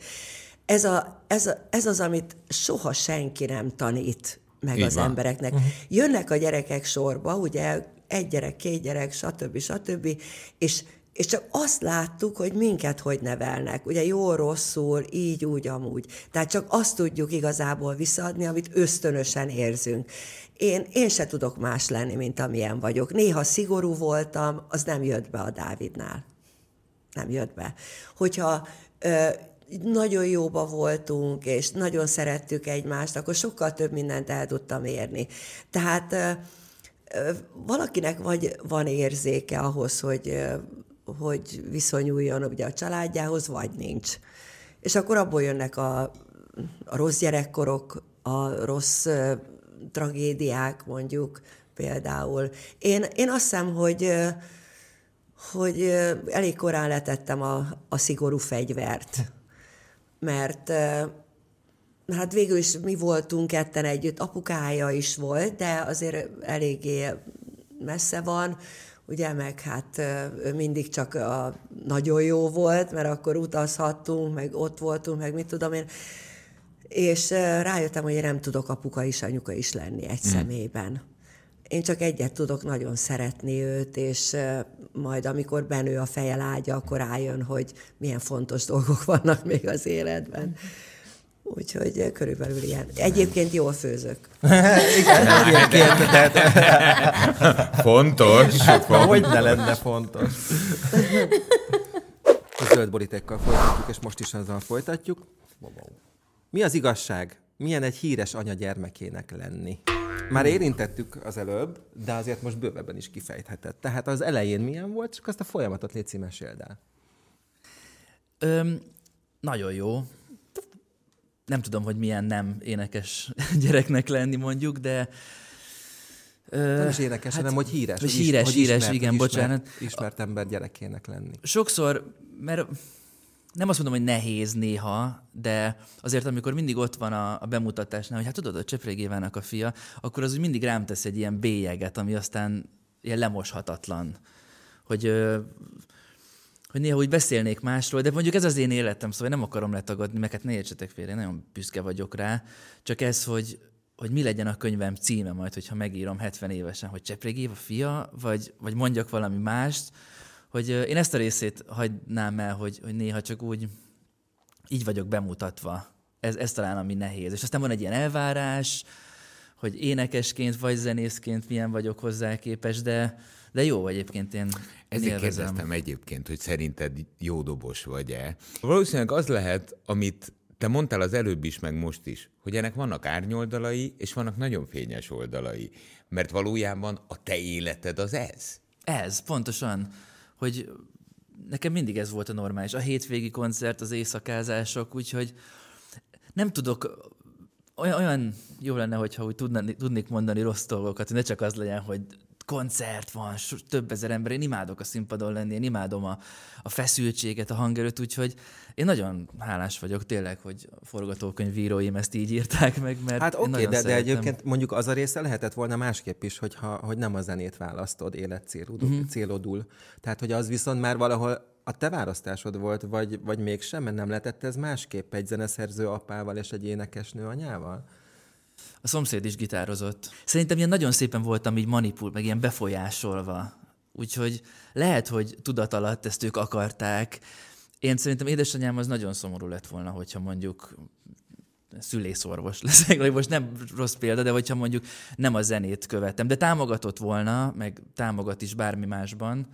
Ez, a, ez, a, ez az, amit soha senki nem tanít meg Így az van. embereknek. Uh-huh. Jönnek a gyerekek sorba, ugye egy gyerek, két gyerek, stb. stb. És és csak azt láttuk, hogy minket hogy nevelnek. Ugye jó, rosszul, így, úgy, amúgy. Tehát csak azt tudjuk igazából visszaadni, amit ösztönösen érzünk. Én, én se tudok más lenni, mint amilyen vagyok. Néha szigorú voltam, az nem jött be a Dávidnál. Nem jött be. Hogyha ö, nagyon jóba voltunk, és nagyon szerettük egymást, akkor sokkal több mindent el tudtam érni. Tehát ö, valakinek vagy van érzéke ahhoz, hogy hogy viszonyuljon ugye a családjához, vagy nincs. És akkor abból jönnek a, a rossz gyerekkorok, a rossz uh, tragédiák mondjuk például. Én, én azt hiszem, hogy, hogy elég korán letettem a, a szigorú fegyvert, mert Hát végül is mi voltunk ketten együtt, apukája is volt, de azért eléggé messze van, ugye, meg hát mindig csak a nagyon jó volt, mert akkor utazhattunk, meg ott voltunk, meg mit tudom én. és rájöttem, hogy én nem tudok apuka is, anyuka is lenni egy hmm. személyben. Én csak egyet tudok nagyon szeretni őt, és majd amikor benő a feje lágya, akkor rájön, hogy milyen fontos dolgok vannak még az életben. Úgyhogy körülbelül ilyen. Egyébként jól főzök. Igen, egyébként. fontos. Hát, hogy ne lenne fontos. A zöld borítékkal folytatjuk, és most is azzal folytatjuk. Mi az igazság? Milyen egy híres anya gyermekének lenni? Már érintettük az előbb, de azért most bővebben is kifejthetett. Tehát az elején milyen volt, csak azt a folyamatot légy meséld el. Öm, nagyon jó. Nem tudom, hogy milyen nem énekes gyereknek lenni mondjuk, de... Ö, nem is énekes, hát, hanem hogy híres. Hogy híres, hogy híres, ismert, igen, ismert, bocsánat. Ismert ember gyerekének lenni. Sokszor, mert nem azt mondom, hogy nehéz néha, de azért, amikor mindig ott van a, a bemutatásnál, hogy hát tudod, a Cseprégévának a fia, akkor az úgy mindig rám tesz egy ilyen bélyeget, ami aztán ilyen lemoshatatlan. Hogy, hogy néha úgy beszélnék másról, de mondjuk ez az én életem, szóval nem akarom letagadni, meg hát ne értsetek félre, én nagyon büszke vagyok rá, csak ez, hogy, hogy mi legyen a könyvem címe majd, hogyha megírom 70 évesen, hogy Cseprég Éva fia, vagy, vagy mondjak valami mást, hogy én ezt a részét hagynám el, hogy, hogy néha csak úgy így vagyok bemutatva. Ez, ez talán ami nehéz. És aztán van egy ilyen elvárás, hogy énekesként vagy zenészként milyen vagyok hozzá képes, de, de jó egyébként én Ezért élvezem. kérdeztem egyébként, hogy szerinted jó dobos vagy-e. Valószínűleg az lehet, amit te mondtál az előbb is, meg most is, hogy ennek vannak árnyoldalai, és vannak nagyon fényes oldalai. Mert valójában a te életed az ez. Ez, pontosan hogy nekem mindig ez volt a normális. A hétvégi koncert, az éjszakázások, úgyhogy nem tudok, olyan, olyan jó lenne, hogyha úgy tudni, tudnék mondani rossz dolgokat, hogy ne csak az legyen, hogy koncert van, több ezer ember, én imádok a színpadon lenni, én imádom a, a feszültséget, a hangerőt, úgyhogy én nagyon hálás vagyok tényleg, hogy forgatókönyvíróim ezt így írták meg, mert Hát oké, okay, de, de egyébként mondjuk az a része lehetett volna másképp is, hogyha, hogy nem a zenét választod életcélodul. Uh-huh. Célodul. Tehát, hogy az viszont már valahol a te választásod volt, vagy, vagy mégsem, mert nem lehetett ez másképp egy zeneszerző apával és egy énekesnő anyával? A szomszéd is gitározott. Szerintem ilyen nagyon szépen voltam így manipul, meg ilyen befolyásolva. Úgyhogy lehet, hogy tudat alatt ezt ők akarták. Én szerintem édesanyám az nagyon szomorú lett volna, hogyha mondjuk szülészorvos leszek, most nem rossz példa, de hogyha mondjuk nem a zenét követem, de támogatott volna, meg támogat is bármi másban,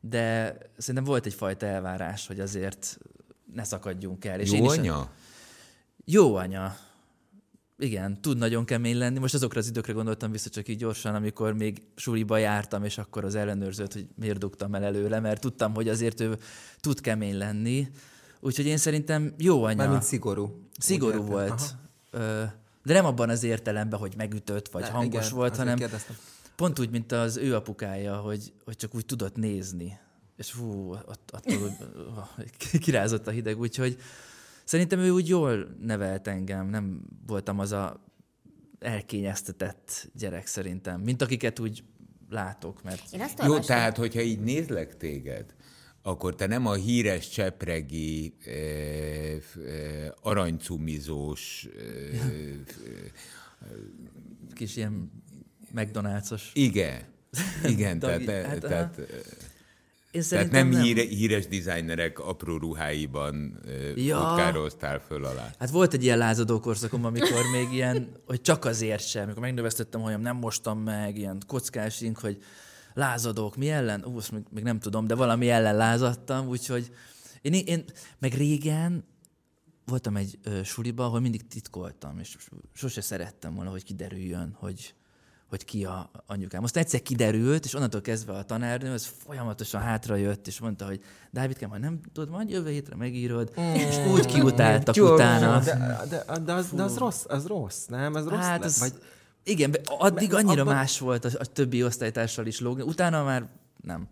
de szerintem volt egyfajta elvárás, hogy azért ne szakadjunk el. És Jó én is anya? A... Jó anya igen, tud nagyon kemény lenni. Most azokra az időkre gondoltam vissza csak így gyorsan, amikor még suliba jártam, és akkor az ellenőrzött, hogy miért dugtam el előle, mert tudtam, hogy azért ő tud kemény lenni. Úgyhogy én szerintem jó anya. Mármint szigorú. Szigorú volt. Aha. De nem abban az értelemben, hogy megütött, vagy ne, hangos igen, volt, hanem kérdeztem. pont úgy, mint az ő apukája, hogy, hogy csak úgy tudott nézni. És fú, att, attól kirázott a hideg, úgyhogy Szerintem ő úgy jól nevelt engem, nem voltam az a elkényeztetett gyerek szerintem, mint akiket úgy látok. Mert... Én azt Jó, tehát, hogyha így nézlek téged, akkor te nem a híres csepregi eh, eh, aranycumizós eh, kis ilyen McDonald's-os. Igen. Igen, tehát, hát, tehát én Tehát nem, nem. Híre, híres dizájnerek apró ruháiban ja. futkároztál föl alá. Hát volt egy ilyen lázadó korszakom, amikor még ilyen, hogy csak azért sem, amikor megnövesztettem, hogy nem mostam meg, ilyen kockásink, hogy lázadók, mi ellen? Ú, még, még nem tudom, de valami ellen lázadtam, úgyhogy én, én meg régen voltam egy ö, suliba, ahol mindig titkoltam, és sose szerettem volna, hogy kiderüljön, hogy, hogy ki a anyukám. Aztán egyszer kiderült, és onnantól kezdve a tanárnő, az folyamatosan hátra jött, és mondta, hogy Dávidkám, ha nem tudod, majd jövő hétre megírod, mm. és úgy kiutáltak Jó, utána. De, de, de, az, de az rossz, az rossz, nem? Az rossz hát az, vagy... Igen, addig annyira abban... más volt a, a többi osztálytársal is lógni, utána már nem.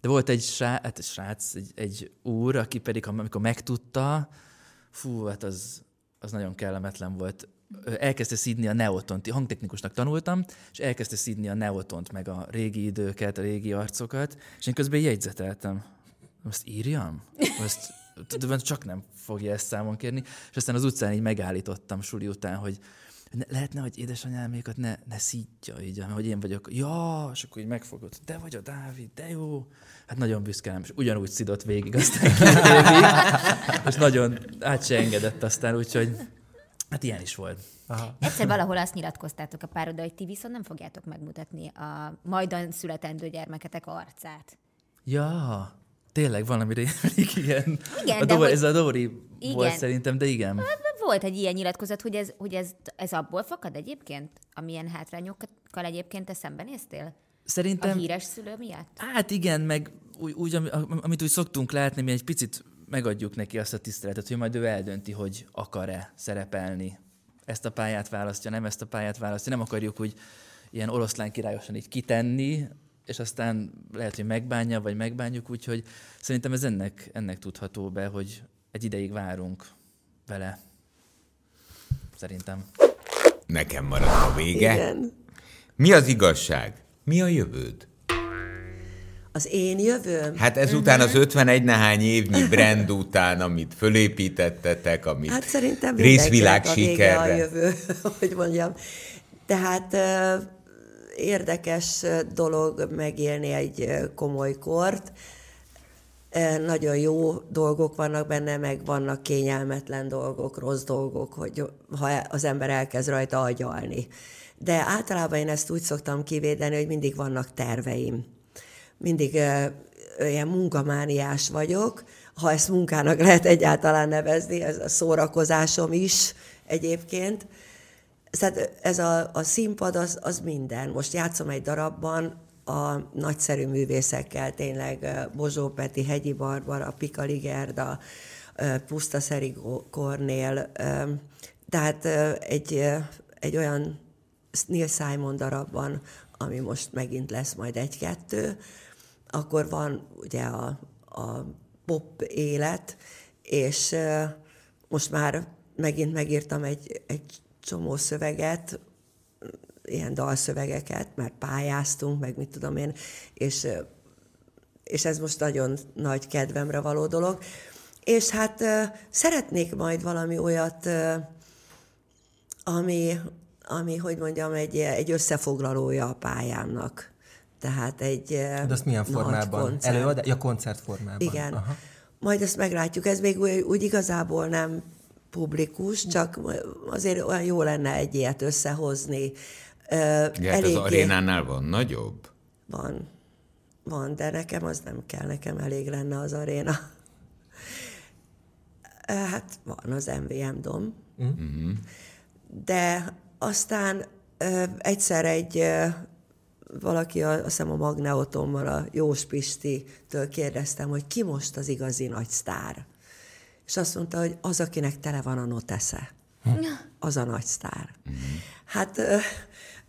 De volt egy srác, hát egy, srác egy, egy úr, aki pedig, amikor megtudta, fú, hát az, az nagyon kellemetlen volt elkezdte szídni a neotont. Hangtechnikusnak tanultam, és elkezdte szídni a neotont, meg a régi időket, a régi arcokat, és én közben jegyzeteltem. Azt írjam? Azt csak nem fogja ezt számon kérni. És aztán az utcán így megállítottam suli után, hogy ne, lehetne, hogy édesanyámékat ne, ne szítja így, hogy én vagyok. Ja, és akkor így megfogod, de vagy a Dávid, de jó. Hát nagyon büszke nem, és ugyanúgy szidott végig aztán végig, és nagyon át se engedett aztán, úgyhogy hát ilyen is volt. Aha. Egyszer valahol azt nyilatkoztátok a pároddal, hogy ti viszont nem fogjátok megmutatni a majdan születendő gyermeketek arcát. Ja, tényleg valami rémlik, igen. Igen, a de Dori, hogy... Ez a Dori igen. volt szerintem, de igen. Hát, volt egy ilyen nyilatkozat, hogy ez, hogy ez, ez abból fakad egyébként? Amilyen hátrányokkal egyébként te szembenéztél? Szerintem... A híres szülő miatt? Hát igen, meg úgy, úgy amit úgy szoktunk látni, mi egy picit megadjuk neki azt a tiszteletet, hogy majd ő eldönti, hogy akar-e szerepelni. Ezt a pályát választja, nem ezt a pályát választja. Nem akarjuk úgy ilyen oroszlán királyosan így kitenni, és aztán lehet, hogy megbánja, vagy megbánjuk, úgyhogy szerintem ez ennek, ennek tudható be, hogy egy ideig várunk vele. Szerintem. Nekem marad a vége. Igen. Mi az igazság? Mi a jövőd? Az én jövőm? Hát ezután az 51 nehány évnyi brand után, amit fölépítettetek, amit hát szerintem részvilág a sikerre. a jövő, hogy mondjam. Tehát érdekes dolog megélni egy komoly kort. Nagyon jó dolgok vannak benne, meg vannak kényelmetlen dolgok, rossz dolgok, hogy ha az ember elkezd rajta agyalni. De általában én ezt úgy szoktam kivédeni, hogy mindig vannak terveim. Mindig ilyen munkamániás vagyok, ha ezt munkának lehet egyáltalán nevezni, ez a szórakozásom is egyébként, tehát ez a, a színpad az, az minden. Most játszom egy darabban a nagyszerű művészekkel, tényleg Bozsó Peti, Hegyi Barbara, Pikali Gerda, Pusztaszeri Kornél, tehát egy, egy olyan Neil Simon darabban, ami most megint lesz majd egy-kettő, akkor van ugye a, a pop élet, és most már megint megírtam egy, egy csomó szöveget, ilyen dalszövegeket, mert pályáztunk, meg mit tudom én, és, és ez most nagyon nagy kedvemre való dolog. És hát szeretnék majd valami olyat, ami, ami hogy mondjam, egy, egy összefoglalója a pályámnak. Tehát egy De azt milyen formában? Előad? Ja, koncertformában. Igen. Aha. Majd ezt meglátjuk. Ez még úgy, úgy igazából nem publikus, csak azért olyan jó lenne egy ilyet összehozni. Igen, Eléggé... az arénánál van nagyobb? Van. Van, de nekem az nem kell, nekem elég lenne az aréna. Hát van az MVM Dom. Mm-hmm. De aztán egyszer egy valaki, a, azt hiszem a Magneotommal, a Jós Pisti-től kérdeztem, hogy ki most az igazi nagy sztár? És azt mondta, hogy az, akinek tele van a notesze, az a nagy sztár. Hát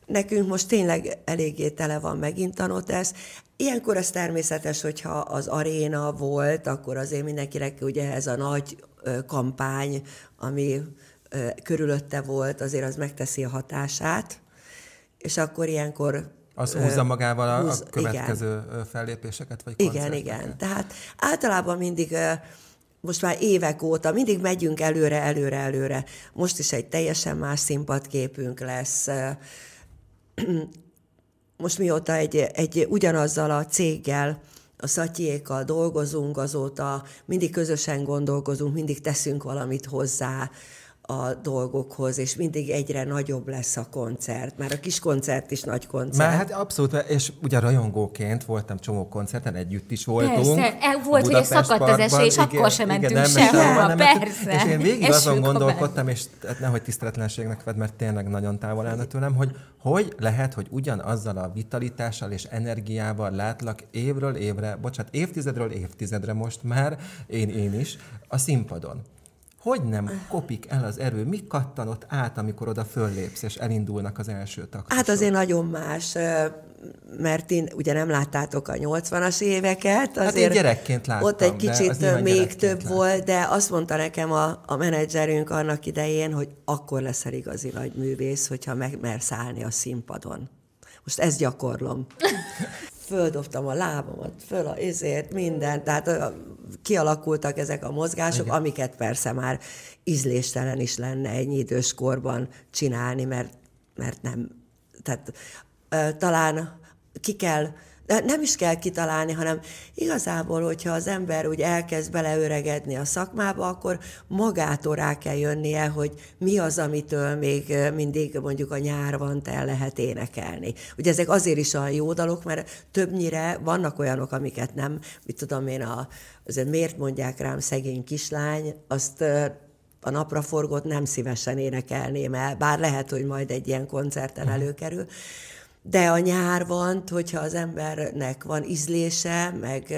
nekünk most tényleg eléggé tele van megint a notesz. Ilyenkor ez természetes, hogyha az aréna volt, akkor azért mindenkinek ugye ez a nagy kampány, ami körülötte volt, azért az megteszi a hatását, és akkor ilyenkor az húzza magával a, húz, a következő igen. fellépéseket, vagy Igen, igen. Tehát általában mindig most már évek óta mindig megyünk előre, előre, előre. Most is egy teljesen más színpadképünk lesz. Most mióta egy, egy ugyanazzal a céggel, a szatyiékkal dolgozunk, azóta mindig közösen gondolkozunk, mindig teszünk valamit hozzá, a dolgokhoz, és mindig egyre nagyobb lesz a koncert, mert a kis koncert is nagy koncert. Már hát abszolút, és ugye rajongóként voltam csomó koncerten, együtt is voltunk. Persze, e, volt, hogy szakadt az eső, és igen, akkor sem mentünk igen, sehova, persze. És én végig azon gondolkodtam, és hát nehogy tiszteletlenségnek vedd, mert tényleg nagyon távol állna tőlem, hogy hogy lehet, hogy ugyanazzal a vitalitással és energiával látlak évről évre, bocsánat, évtizedről évtizedre most már, én, én is, a színpadon hogy nem kopik el az erő? Mi kattanott át, amikor oda föllépsz, és elindulnak az első taktusok? Hát azért nagyon más, mert én ugye nem láttátok a 80-as éveket. Azért hát én gyerekként láttam. Ott egy kicsit még több láttam. volt, de azt mondta nekem a, a menedzserünk annak idején, hogy akkor leszel igazi nagy művész, hogyha megmersz állni a színpadon. Most ezt gyakorlom. Földobtam a lábamat, föl a ezért, mindent, tehát kialakultak ezek a mozgások, Igen. amiket persze már ízléstelen is lenne egy idős korban csinálni, mert, mert nem, tehát talán ki kell nem is kell kitalálni, hanem igazából, hogyha az ember úgy elkezd beleöregedni a szakmába, akkor magától rá kell jönnie, hogy mi az, amitől még mindig mondjuk a nyár van, el lehet énekelni. Ugye ezek azért is olyan jó dalok, mert többnyire vannak olyanok, amiket nem, mit tudom én, a, azért miért mondják rám szegény kislány, azt a napraforgót nem szívesen énekelném el, bár lehet, hogy majd egy ilyen koncerten előkerül, de a nyár van, hogyha az embernek van ízlése, meg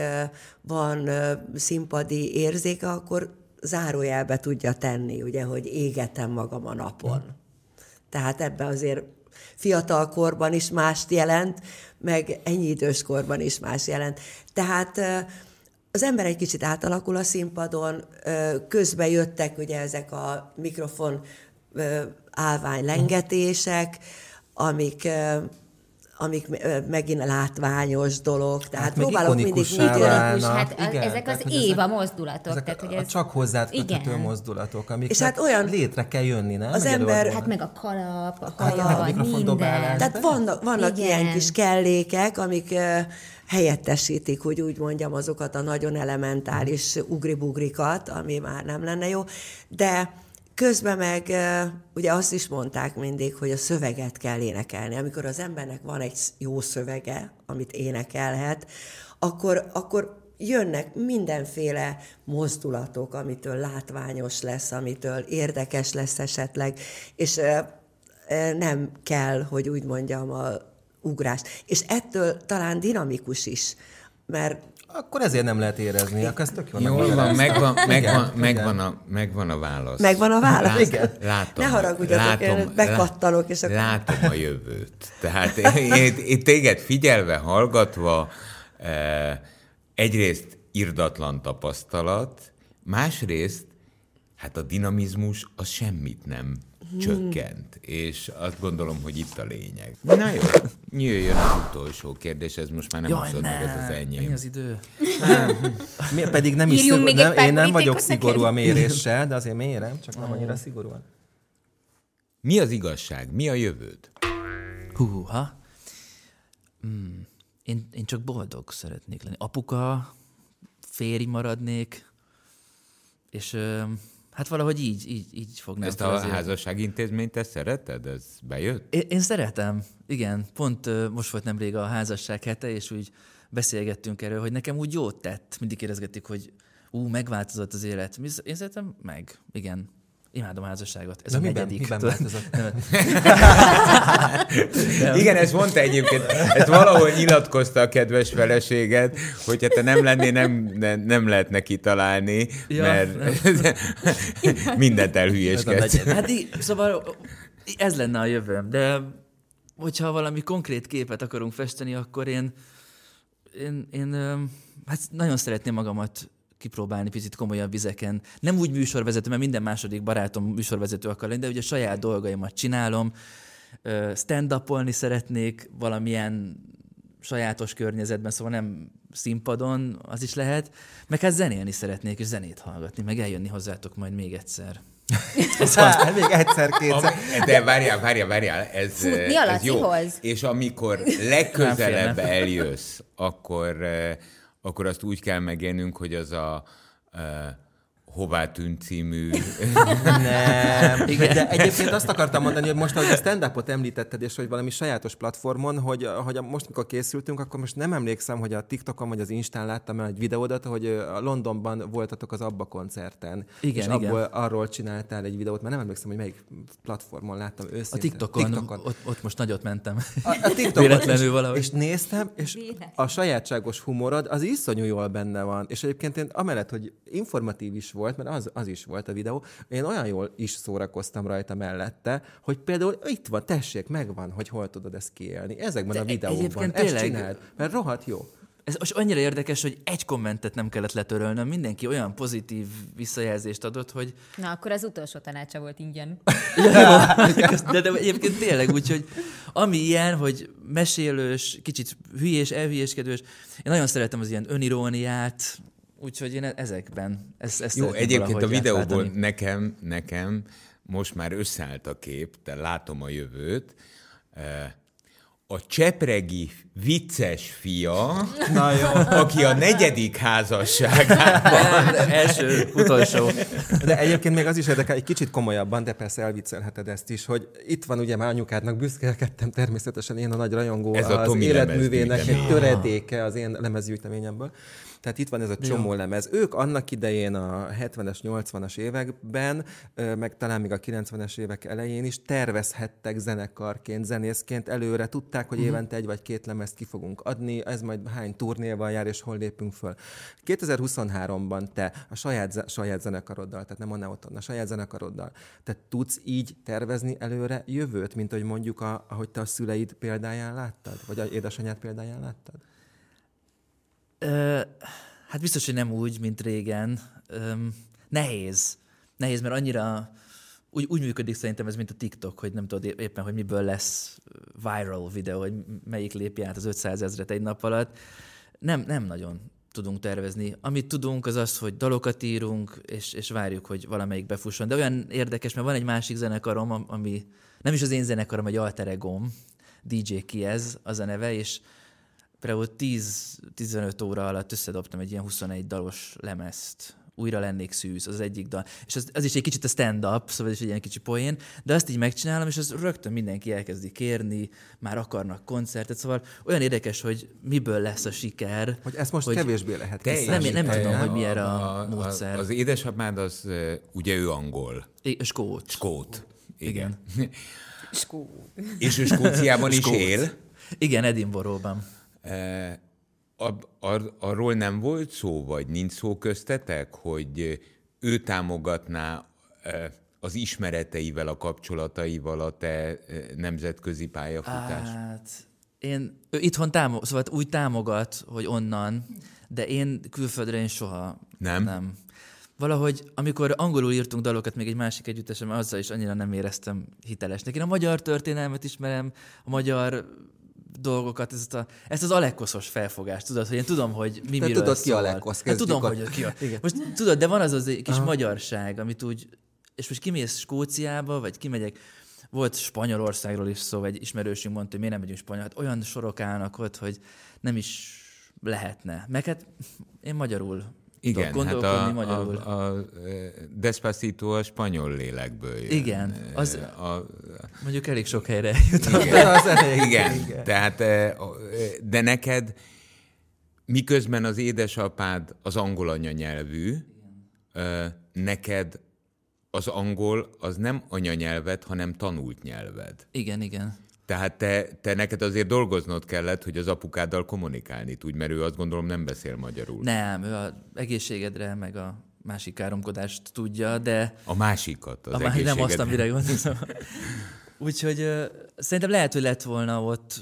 van színpadi érzéke, akkor zárójelbe tudja tenni, ugye, hogy égetem magam a napon. Tehát ebbe azért fiatal korban is mást jelent, meg ennyi idős korban is más jelent. Tehát az ember egy kicsit átalakul a színpadon, közbe jöttek ugye ezek a mikrofon állvány lengetések, amik amik megint látványos dolog. Tehát hát próbálok mindig... Válnak, hát igen, ezek az éva mozdulatok. Ezek tehát, hogy ez... a csak hozzád köthető mozdulatok, amik és hát olyan létre kell jönni, nem? Az ember... Hát meg a kalap, a kalap, hát, a minden. Tehát vannak, vannak ilyen kis kellékek, amik helyettesítik, hogy úgy mondjam, azokat a nagyon elementális ugribugrikat, ami már nem lenne jó, de Közben meg ugye azt is mondták mindig, hogy a szöveget kell énekelni. Amikor az embernek van egy jó szövege, amit énekelhet, akkor, akkor jönnek mindenféle mozdulatok, amitől látványos lesz, amitől érdekes lesz esetleg, és nem kell, hogy úgy mondjam, a ugrás. És ettől talán dinamikus is, mert akkor ezért nem lehet érezni. Akkor ez tök jó. Jól van, megvan, megvan, megvan, a, megvan a válasz. Megvan a válasz? Lát, igen. Látom, ne haragudjatok, látom, bekattanok. És akkor... Látom a jövőt. Tehát én, én téged figyelve, hallgatva, eh, egyrészt irdatlan tapasztalat, másrészt hát a dinamizmus az semmit nem csökkent, és azt gondolom, hogy itt a lényeg. Na jó, jöjjön az utolsó kérdés, ez most már nem Jaj, ne, meg, ez az enyém. Ennyi az idő? Mi, pedig nem is szigorú, nem, én nem vagyok szigorú a méréssel, de azért mérem, csak nem annyira szigorúan. Mi az igazság? Mi a jövőd? Húha. Hmm. Én, én csak boldog szeretnék lenni. Apuka, férj maradnék, és Hát valahogy így, így, így fognám Ezt a házasság intézményt, ezt szereted? Ez bejött? Én, én szeretem, igen. Pont most volt nemrég a házasság hete, és úgy beszélgettünk erről, hogy nekem úgy jót tett. Mindig kérdezgetik, hogy ú, megváltozott az élet. Én szeretem meg, igen. Imádom a házasságot. Ez De a miben, negyedik. Miben változott? Igen, ezt mondta egyébként, ezt valahol nyilatkozta a kedves feleséged, hogyha te nem lennél, nem, nem, nem lehet neki találni, ja, mert mindent elhülyeskedsz. Hát így, szóval ez lenne a jövőm, de hogyha valami konkrét képet akarunk festeni, akkor én, én, én hát nagyon szeretném magamat kipróbálni picit komolyabb vizeken. Nem úgy műsorvezető, mert minden második barátom műsorvezető akar lenni, de ugye a saját dolgaimat csinálom, stand-upolni szeretnék valamilyen sajátos környezetben, szóval nem színpadon, az is lehet. Meg hát zenélni szeretnék, és zenét hallgatni, meg eljönni hozzátok majd még egyszer. Ez az, még egyszer, kétszer. De várjál, várjál, várjál, ez, Futni ez jó. És amikor legközelebb eljössz, akkor akkor azt úgy kell megélnünk, hogy az a, Hová tűnt című... Nem. Igen. De egyébként azt akartam mondani, hogy most, ahogy a stand-upot említetted, és hogy valami sajátos platformon, hogy, hogy most, mikor készültünk, akkor most nem emlékszem, hogy a TikTokon vagy az Instán láttam el egy videódat, hogy a Londonban voltatok az Abba koncerten. Igen, és igen. abból arról csináltál egy videót, mert nem emlékszem, hogy melyik platformon láttam őszintén. A TikTokon, TikTokon. Ott, ott, most nagyot mentem. A, a TikTokon. Véletlenül és, valahogy. És néztem, és a sajátságos humorod az iszonyú jól benne van. És egyébként én amellett, hogy informatív is volt, mert az, az is volt a videó, én olyan jól is szórakoztam rajta mellette, hogy például itt van, tessék, megvan, hogy hol tudod ezt kiélni. Ezekben De a videókban. Ezt tényleg... csináld, mert rohadt jó. Ez most annyira érdekes, hogy egy kommentet nem kellett letörölnöm, mindenki olyan pozitív visszajelzést adott, hogy... Na, akkor az utolsó tanácsa volt ingyen. de, de egyébként tényleg úgy, hogy ami ilyen, hogy mesélős, kicsit hülyés, elhülyéskedős, én nagyon szeretem az ilyen öniróniát, Úgyhogy én ezekben, ezt, ezt Jó, egyébként a videóból nekem, nekem most már összeállt a kép, de látom a jövőt. A csepregi vicces fia, Na jó. aki a negyedik házasságában. Első, utolsó. De egyébként még az is érdekel, egy kicsit komolyabban, de persze elviccelheted ezt is, hogy itt van ugye már anyukádnak büszkélkedtem természetesen, én a nagy rajongó Ez az életművének egy töredéke az én lemezgyűjteményemből. Tehát itt van ez a csomó lemez. Ők annak idején a 70-es, 80-as években, meg talán még a 90-es évek elején is tervezhettek zenekarként, zenészként előre. Tudták, hogy uh-huh. évente egy vagy két lemezt ki fogunk adni, ez majd hány turnéval jár, és hol lépünk föl. 2023-ban te a saját, saját zenekaroddal, tehát nem a Neoton, a saját zenekaroddal, te tudsz így tervezni előre jövőt, mint hogy mondjuk, a, ahogy te a szüleid példáján láttad, vagy a édesanyád példáján láttad? Hát biztos, hogy nem úgy, mint régen. Ö, nehéz. Nehéz, mert annyira úgy, úgy működik szerintem ez, mint a TikTok, hogy nem tudod éppen, hogy miből lesz viral videó, hogy melyik lépje át az 500 ezret egy nap alatt. Nem, nem nagyon tudunk tervezni. Amit tudunk, az az, hogy dalokat írunk, és, és várjuk, hogy valamelyik befusson. De olyan érdekes, mert van egy másik zenekarom, ami nem is az én zenekarom, egy alter egom, DJ Kiez az a neve, és például 10-15 óra alatt összedobtam egy ilyen 21 dalos lemezt, újra lennék szűz, az egyik dal. És az, az is egy kicsit a stand-up, szóval is egy ilyen kicsi poén, de azt így megcsinálom, és az rögtön mindenki elkezdi kérni, már akarnak koncertet, szóval olyan érdekes, hogy miből lesz a siker. Hogy ezt most hogy kevésbé lehet de Nem, nem tudom, hogy milyen a, a, módszer. A, az édesapád az, ugye ő angol. É, skót. Skót. Igen. Igen. Skót. És ő Skóciában is él? Igen, Edinburghban. Ar, ar, arról nem volt szó, vagy nincs szó köztetek, hogy ő támogatná az ismereteivel, a kapcsolataival a te nemzetközi pályafutást? Hát, én ő itthon támogat, szóval úgy támogat, hogy onnan, de én külföldre én soha nem. nem. Valahogy, amikor angolul írtunk dalokat még egy másik együttesem, azzal is annyira nem éreztem hitelesnek. Én a magyar történelmet ismerem, a magyar dolgokat, ezt, a, ezt az alekoszos felfogást, tudod, hogy én tudom, hogy mi Te miről tudod, szól. ki alekosz, hát tudom, a... hogy ki a... Igen. Most tudod, de van az az egy kis Aha. magyarság, amit úgy, és most kimész Skóciába, vagy kimegyek, volt Spanyolországról is szó, vagy ismerősünk mondta, hogy miért nem megyünk Spanyol. Hát olyan sorok állnak ott, hogy nem is lehetne. Meg hát én magyarul igen, hát a, magyarul. A, a Despacito a spanyol lélekből jön. Igen, az a, mondjuk elég sok helyre jutott. Igen, az elég, igen. igen. Tehát, de neked miközben az édesapád az angol anyanyelvű, neked az angol az nem anyanyelved, hanem tanult nyelved. Igen, igen. Tehát te, te neked azért dolgoznod kellett, hogy az apukáddal kommunikálni tudj, mert ő azt gondolom nem beszél magyarul. Nem, ő az egészségedre, meg a másik káromkodást tudja, de... A másikat, az a Nem azt, amire gondolom. Úgyhogy szerintem lehet, hogy lett volna ott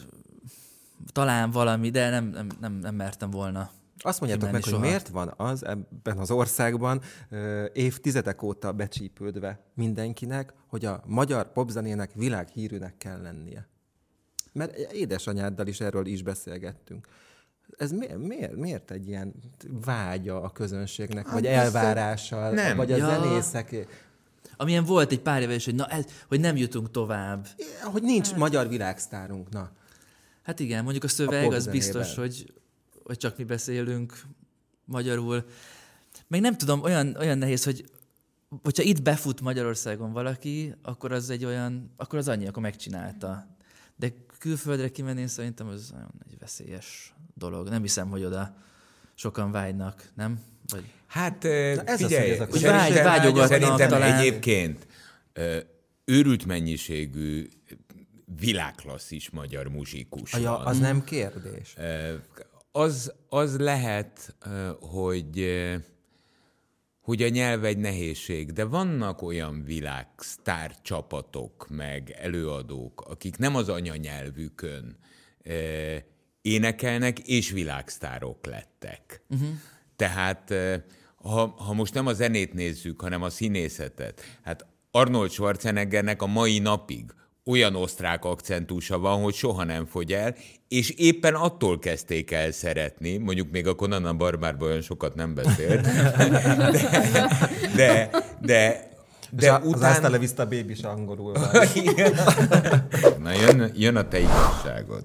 talán valami, de nem, nem, nem, nem mertem volna azt mondjátok meg, soha. hogy miért van az ebben az országban évtizedek óta becsípődve mindenkinek, hogy a magyar popzenének világhírűnek kell lennie. Mert édesanyáddal is erről is beszélgettünk. Ez miért, miért, miért egy ilyen vágya a közönségnek, hát vagy elvárással, nem. vagy a ja. zenészek? Amilyen volt egy pár éve is, hogy, na, ez, hogy nem jutunk tovább. Hogy nincs hát. magyar világsztárunk, na. Hát igen, mondjuk a szöveg a az biztos, hogy, hogy csak mi beszélünk magyarul. Meg nem tudom, olyan, olyan nehéz, hogy hogyha itt befut Magyarországon valaki, akkor az egy olyan, akkor az annyi, akkor megcsinálta. De külföldre kimenni szerintem az nagyon egy veszélyes dolog. Nem hiszem, hogy oda sokan vágynak, nem? Vagy... Hát ez figyelj, az, hogy vágy, vágyogatnak Szerintem talán... egyébként őrült mennyiségű világklasszis magyar muzsikus ja, van. Az nem kérdés. Az, az lehet, hogy hogy a nyelv egy nehézség, de vannak olyan világsztár csapatok, meg előadók, akik nem az anyanyelvükön e, énekelnek, és világsztárok lettek. Uh-huh. Tehát ha, ha most nem a zenét nézzük, hanem a színészetet, hát Arnold Schwarzeneggernek a mai napig olyan osztrák akcentusa van, hogy soha nem fogy el, és éppen attól kezdték el szeretni, mondjuk még a Conan a barbárban olyan sokat nem beszélt, de, de, de de az, utána... Az Vista Baby is angolul van. Na jön, jön a te igazságod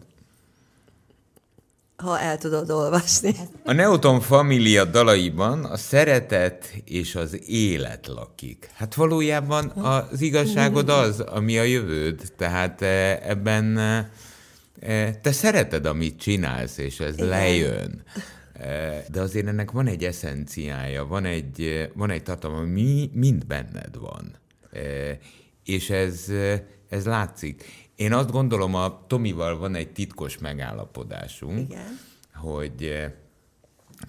ha el tudod olvasni. A Neoton Familia dalaiban a szeretet és az élet lakik. Hát valójában az igazságod az, ami a jövőd. Tehát eh, ebben eh, te szereted, amit csinálsz, és ez Igen. lejön. Eh, de azért ennek van egy eszenciája, van egy, van egy tartalma, ami mind benned van. És ez, ez látszik. Én azt gondolom, a Tomival van egy titkos megállapodásunk, Igen. hogy eh,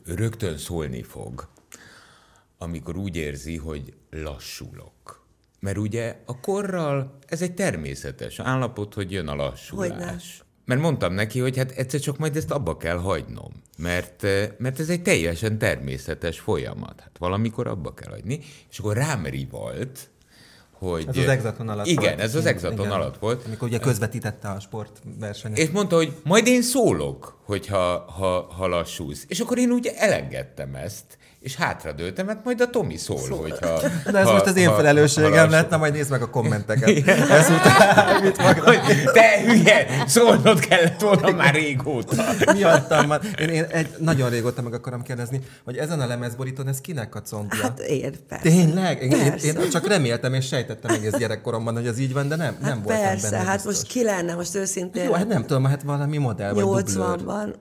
rögtön szólni fog, amikor úgy érzi, hogy lassulok. Mert ugye a korral ez egy természetes állapot, hogy jön a lassulás. Hogyne. Mert mondtam neki, hogy hát egyszer csak majd ezt abba kell hagynom, mert, eh, mert ez egy teljesen természetes folyamat. Hát valamikor abba kell hagyni, és akkor rám rivalt, hogy... Ez az Exaton alatt igen, volt. ez az Exaton igen. alatt volt. Amikor ugye közvetítette a sportversenyt. És mondta, hogy majd én szólok, hogyha ha, ha lassulsz. És akkor én ugye elengedtem ezt, és hátradőltem, mert majd a Tomi szól, szól. hogyha... De ez ha, most az én felelősségem lett, na majd nézd meg a kommenteket. Ezután mit magad? Te hülye, szólnod kellett volna már régóta. Miattam már. Én, én egy, nagyon régóta meg akarom kérdezni, hogy ezen a lemezborítón ez kinek a combja? Hát én, persze. Tényleg? Én, persze. Én, én, csak reméltem és sejtettem egész gyerekkoromban, hogy ez így van, de nem, hát nem voltam persze, benne hát biztos. most ki lenne, most őszintén. Jó, hát nem tudom, hát valami modell vagy 80-ban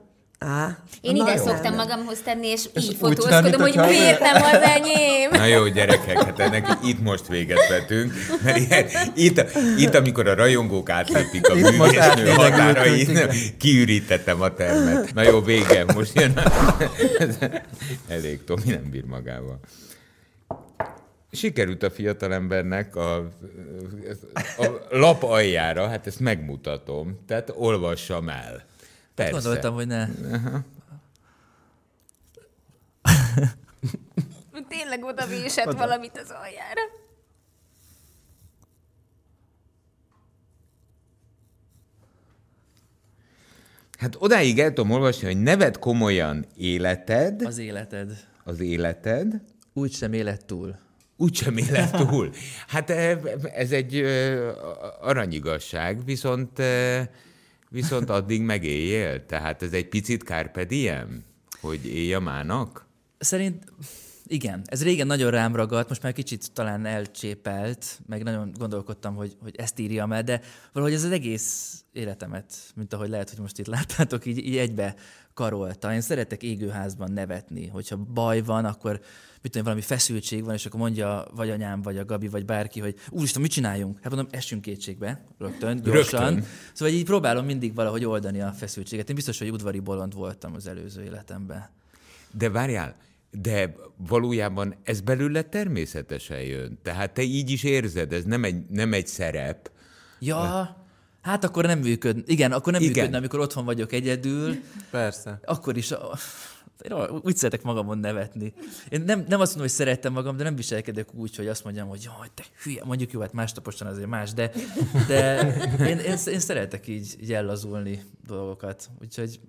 Á, Én ide szoktam magamhoz tenni, és, és így fotózkodom, hogy miért nem az enyém. Na jó, gyerekek, hát ennek itt most véget vetünk, mert ilyen, itt, itt, amikor a rajongók átlépik a művésznő határait, kiürítettem a termet. Na jó, vége, most jön. Elég, Tomi nem bír magával. Sikerült a fiatalembernek a, a lap aljára, hát ezt megmutatom, tehát olvassam el. Persze. Gondoltam, hogy ne. Tényleg oda vésett oda. valamit az aljára. Hát odáig el tudom olvasni, hogy nevet komolyan életed. Az életed. Az életed. Úgy sem élet túl. Úgy sem élet túl. Hát eh, ez egy aranyigasság, viszont eh, viszont addig megéljél? Tehát ez egy picit carpe diem, hogy élj a mának? Szerint igen, ez régen nagyon rám ragadt, most már kicsit talán elcsépelt, meg nagyon gondolkodtam, hogy, hogy ezt írjam el, de valahogy ez az egész életemet, mint ahogy lehet, hogy most itt láttátok, így, így egybe karolta. Én szeretek égőházban nevetni, hogyha baj van, akkor mit tudom, valami feszültség van, és akkor mondja vagy anyám, vagy a Gabi, vagy bárki, hogy úristen, mit csináljunk? Hát mondom, essünk kétségbe, rögtön, gyorsan. Rögtön. Szóval így próbálom mindig valahogy oldani a feszültséget. Én biztos, hogy udvari bolond voltam az előző életemben. De várjál, de valójában ez belőle természetesen jön. Tehát te így is érzed, ez nem egy, nem egy szerep. Ja, hát akkor nem működ. Igen, akkor nem Igen. működne, amikor otthon vagyok egyedül. Persze. Akkor is én úgy szeretek magamon nevetni. Én nem, nem azt mondom, hogy szerettem magam, de nem viselkedek úgy, hogy azt mondjam, hogy jaj, te hülye, mondjuk jó, hát másnaposan azért más, de, de én, én, én szeretek így, így ellazulni dolgokat. Úgyhogy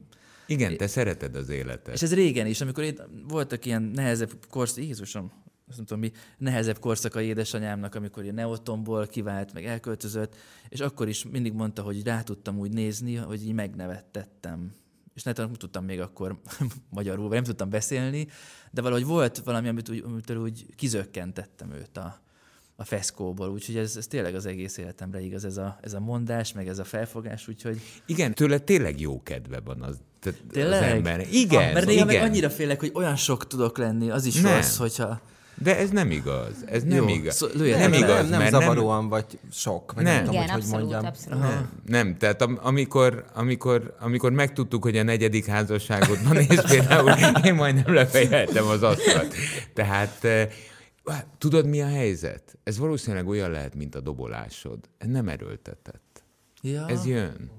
igen, te szereted az életet. És ez régen is, amikor én, voltak ilyen nehezebb korszak, Jézusom, azt nem tudom mi, nehezebb korszaka édesanyámnak, amikor ilyen neotomból kivált, meg elköltözött, és akkor is mindig mondta, hogy rá tudtam úgy nézni, hogy így megnevettettem és nem tudtam még akkor magyarul, vagy nem tudtam beszélni, de valahogy volt valami, amit úgy, amitől úgy kizökkentettem őt a, a feszkóból, úgyhogy ez, ez tényleg az egész életemre igaz, ez a, ez a mondás, meg ez a felfogás, úgyhogy... Igen, tőle tényleg jó kedve van az, tényleg? az ember. Igen, ah, mert néha igen. meg annyira félek, hogy olyan sok tudok lenni, az is nem. rossz, hogyha... De ez nem igaz. Ez nem Jó, igaz. Szó, nem, nem, igaz, nem, nem mert zavaróan nem... vagy sok. Vagy nem. nem tudom, Igen, hogy abszolút, mondjam. abszolút. Nem, nem, tehát amikor, amikor, amikor megtudtuk, hogy a negyedik házasságodban és például én majdnem lefejeltem az asztalt. Tehát eh, tudod, mi a helyzet? Ez valószínűleg olyan lehet, mint a dobolásod. Ez nem erőltetett. Ja. Ez jön.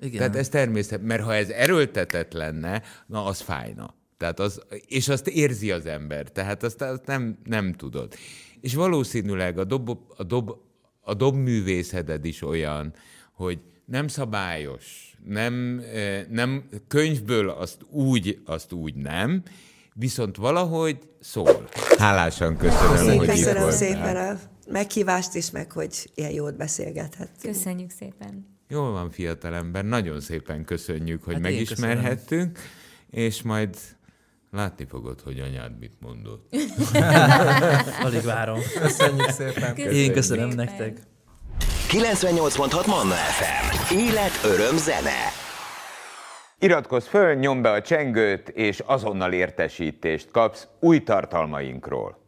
Igen. Tehát ez természet, mert ha ez erőltetett lenne, na az fájna. Tehát az, és azt érzi az ember, tehát azt, azt nem, nem tudod. És valószínűleg a dob, a dob a dobművészeted is olyan, hogy nem szabályos, nem, nem könyvből azt úgy, azt úgy nem, viszont valahogy szól. Hálásan köszönöm, Köszönöm, hogy köszönöm itt voltál. szépen a meghívást is, meg hogy ilyen jót beszélgethettünk. Köszönjük szépen. Jól van, fiatalember, nagyon szépen köszönjük, hogy Hát megismerhettünk, és majd látni fogod, hogy anyád mit mondott. Alig várom. Köszönjük szépen. Én köszönöm szépen. nektek. 98.6 Manna FM. Élet, öröm, zene. Iratkozz föl, nyomd be a csengőt, és azonnal értesítést kapsz új tartalmainkról.